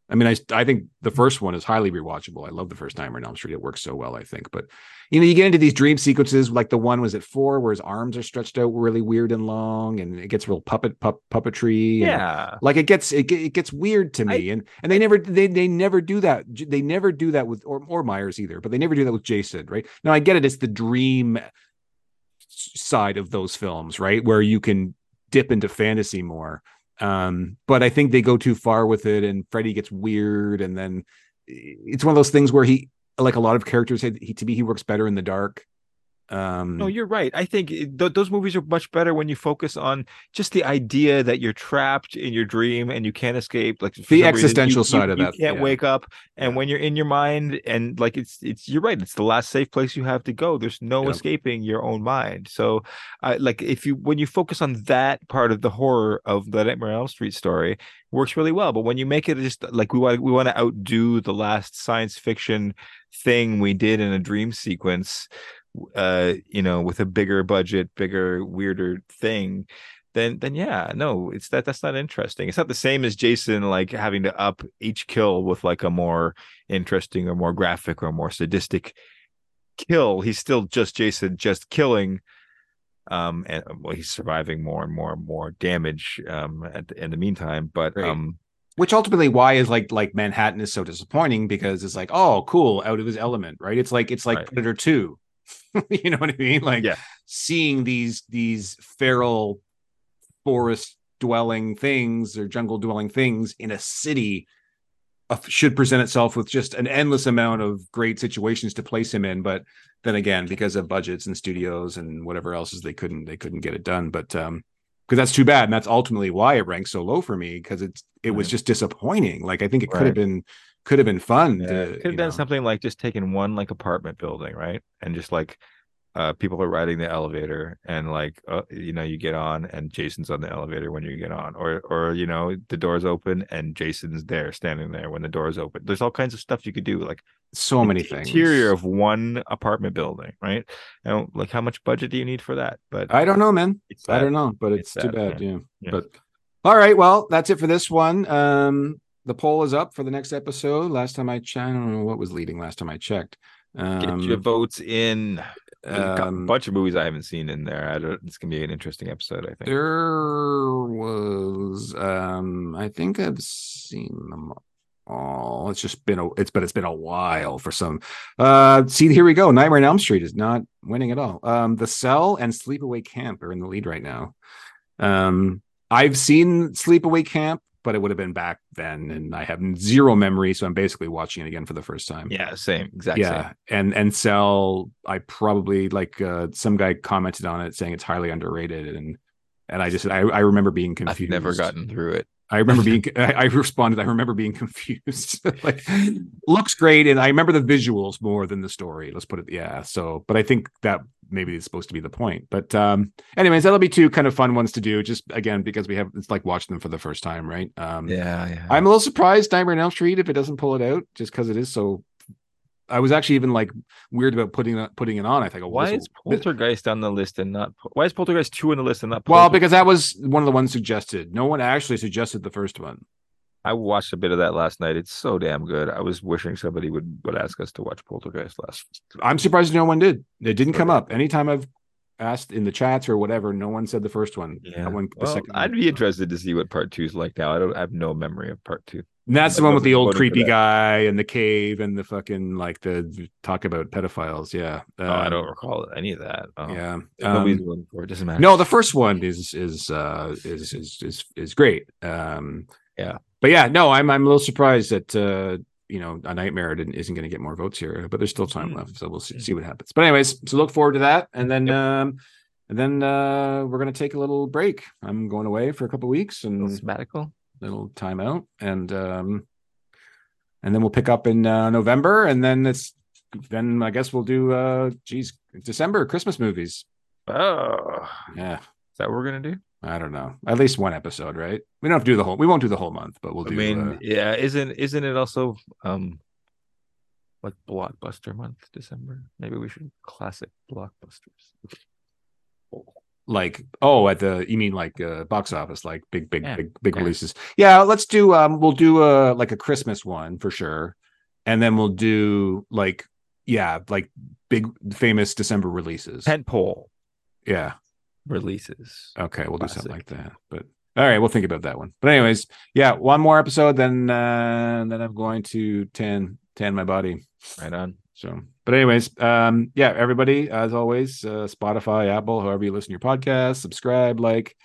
I mean, I I think the first one is highly rewatchable. I love the first Nightmare on Elm Street. It works so well, I think. But you know, you get into these dream sequences, like the one was at four, where his arms are stretched out really weird and long, and it gets real puppet pup, puppetry. and, Yeah, like it gets it, it gets weird to me, and and they never they they never do that. They never do that with or or Myers either, but they never do that with Jason, right? Now I get it; it's the dream side of those films, right, where you can dip into fantasy more. Um, but I think they go too far with it, and Freddy gets weird, and then it's one of those things where he, like a lot of characters, he, to me he works better in the dark. Um, No, you're right. I think th- those movies are much better when you focus on just the idea that you're trapped in your dream and you can't escape. Like The some reason, existential you- side you- of you that, you can't yeah. wake up. And Yeah. when you're in your mind, and like it's it's you're right. It's the last safe place you have to go. There's no Yeah. escaping your own mind. So, I like if you when you focus on that part of the horror of the Nightmare on Elm Street story, it works really well. But when you make it just like we want we want to outdo the last science fiction thing we did in a dream sequence uh you know with a bigger budget bigger weirder thing then then yeah no it's that that's not interesting it's not the same as jason like having to up each kill with like a more interesting or more graphic or more sadistic kill he's still just jason just killing um and well he's surviving more and more and more damage um at the, in the meantime but Right. um which ultimately why is like like Manhattan is so disappointing because it's like oh cool out of his element right it's like it's like Right. Predator 2 you know what I mean? Like Yeah. seeing these these feral forest dwelling things or jungle dwelling things in a city uh, should present itself with just an endless amount of great situations to place him in but then again because of budgets and studios and whatever else is they couldn't they couldn't get it done but um because that's too bad and that's ultimately why it ranks so low for me because it's it was just disappointing like i think it could Right. have been could have been fun Yeah, to, it could have been know. something like just taking one like apartment building, right? And just like uh people are riding the elevator and like uh, you know you get on and Jason's on the elevator when you get on or or you know the doors open and Jason's there standing there when the doors open. There's all kinds of stuff you could do like so many the things interior of one apartment building, right? And like how much budget do you need for that? But i don't know man I don't know, but it's, It's too that, bad. Yeah. Yeah. But all right, well, that's it for this one. Um, the poll is up for the next episode. Last time I checked, I don't know what was leading last time I checked. Get Um, your votes in. There's a um, bunch of movies I haven't seen in there. I don't, it's gonna be an interesting episode. I think. there was um I think I've seen them all. It's just been a it's but it's been a while for some. Uh see here we go. Nightmare on Elm Street is not winning at all. Um The Cell and Sleepaway Camp are in the lead right now. Um I've seen Sleepaway Camp, but it would have been back then and I have zero memory, so I'm basically watching it again for the first time Yeah, same, exact yeah same. and and cell i probably like uh some guy commented on it saying it's highly underrated and and i just i, I remember being confused I've never gotten through it. i remember being I, I responded i remember being confused like looks great and i remember the visuals more than the story let's put it yeah so but i think that maybe it's supposed to be the point but um anyways that'll be two kind of fun ones to do just again because we have it's like watching them for the first time right um Yeah, yeah. I'm a little surprised Nightmare on Elm Street if it doesn't pull it out, just because it is so. I was actually even like weird about putting it putting it on. I think, oh, why is will- this- Poltergeist on the list and not why is Poltergeist two on the list and not? well, because that was one of the ones suggested. No one actually suggested the first one. I watched a bit of that last night. It's so damn good. I was wishing somebody would would ask us to watch Poltergeist last. I'm surprised no one did. It didn't come up anytime I've asked in the chats or whatever. No one said the first one. Yeah, one, the well, second I'd be interested to see what part two is like now. I don't I have no memory of part two. And that's the I'd one with the old creepy guy and the cave and the fucking like the talk about pedophiles. Yeah. Oh, I Um, don't recall any of that. Oh, Yeah. Um, it. Doesn't matter. No, the first one is is uh is is is is great. Um Yeah. But yeah, no, I'm I'm a little surprised that uh you know a nightmare didn't, isn't going to get more votes here, but there's still time Mm. left, so we'll see, see what happens. But anyways, so look forward to that, and then Yep. um and then uh we're gonna take a little break. I'm going away for a couple weeks little and sabbatical. little time out, and um and then we'll pick up in uh, November, and then it's then I guess we'll do uh geez December Christmas movies. Oh, Yeah. is that what we're gonna do? I don't know. At least one episode, right? We don't have to do the whole. We won't do the whole month, but we'll do. I mean, uh, yeah, isn't isn't it also um like blockbuster month, December? Maybe we should classic blockbusters. like oh, at the you mean like uh, box office, like big, big, Yeah, big, big yeah. releases. Yeah, let's do. Um, we'll do a like a Christmas one for sure, and then we'll do like yeah, like big famous December releases. Tentpole Yeah. Releases. Okay, we'll do something like that. But all right, we'll think about that one. But anyways, yeah, one more episode, then uh then I'm going to tan tan my body. Right on. So, but anyways, um, yeah, everybody, as always, uh, Spotify, Apple, however you listen to your podcast, subscribe, like,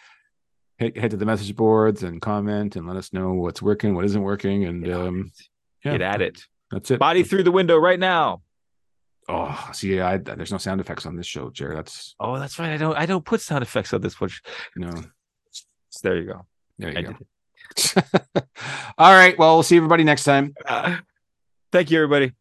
head, head to the message boards and comment and let us know what's working, what isn't working, and um, yeah, Get at it. that's it. Body through the window right now. Oh, see, I, there's no sound effects on this show, Jared. That's Oh, that's right. I don't I don't put sound effects on this which No. there you go. there you did go. All right, well, we'll see everybody next time. Uh, thank you, everybody.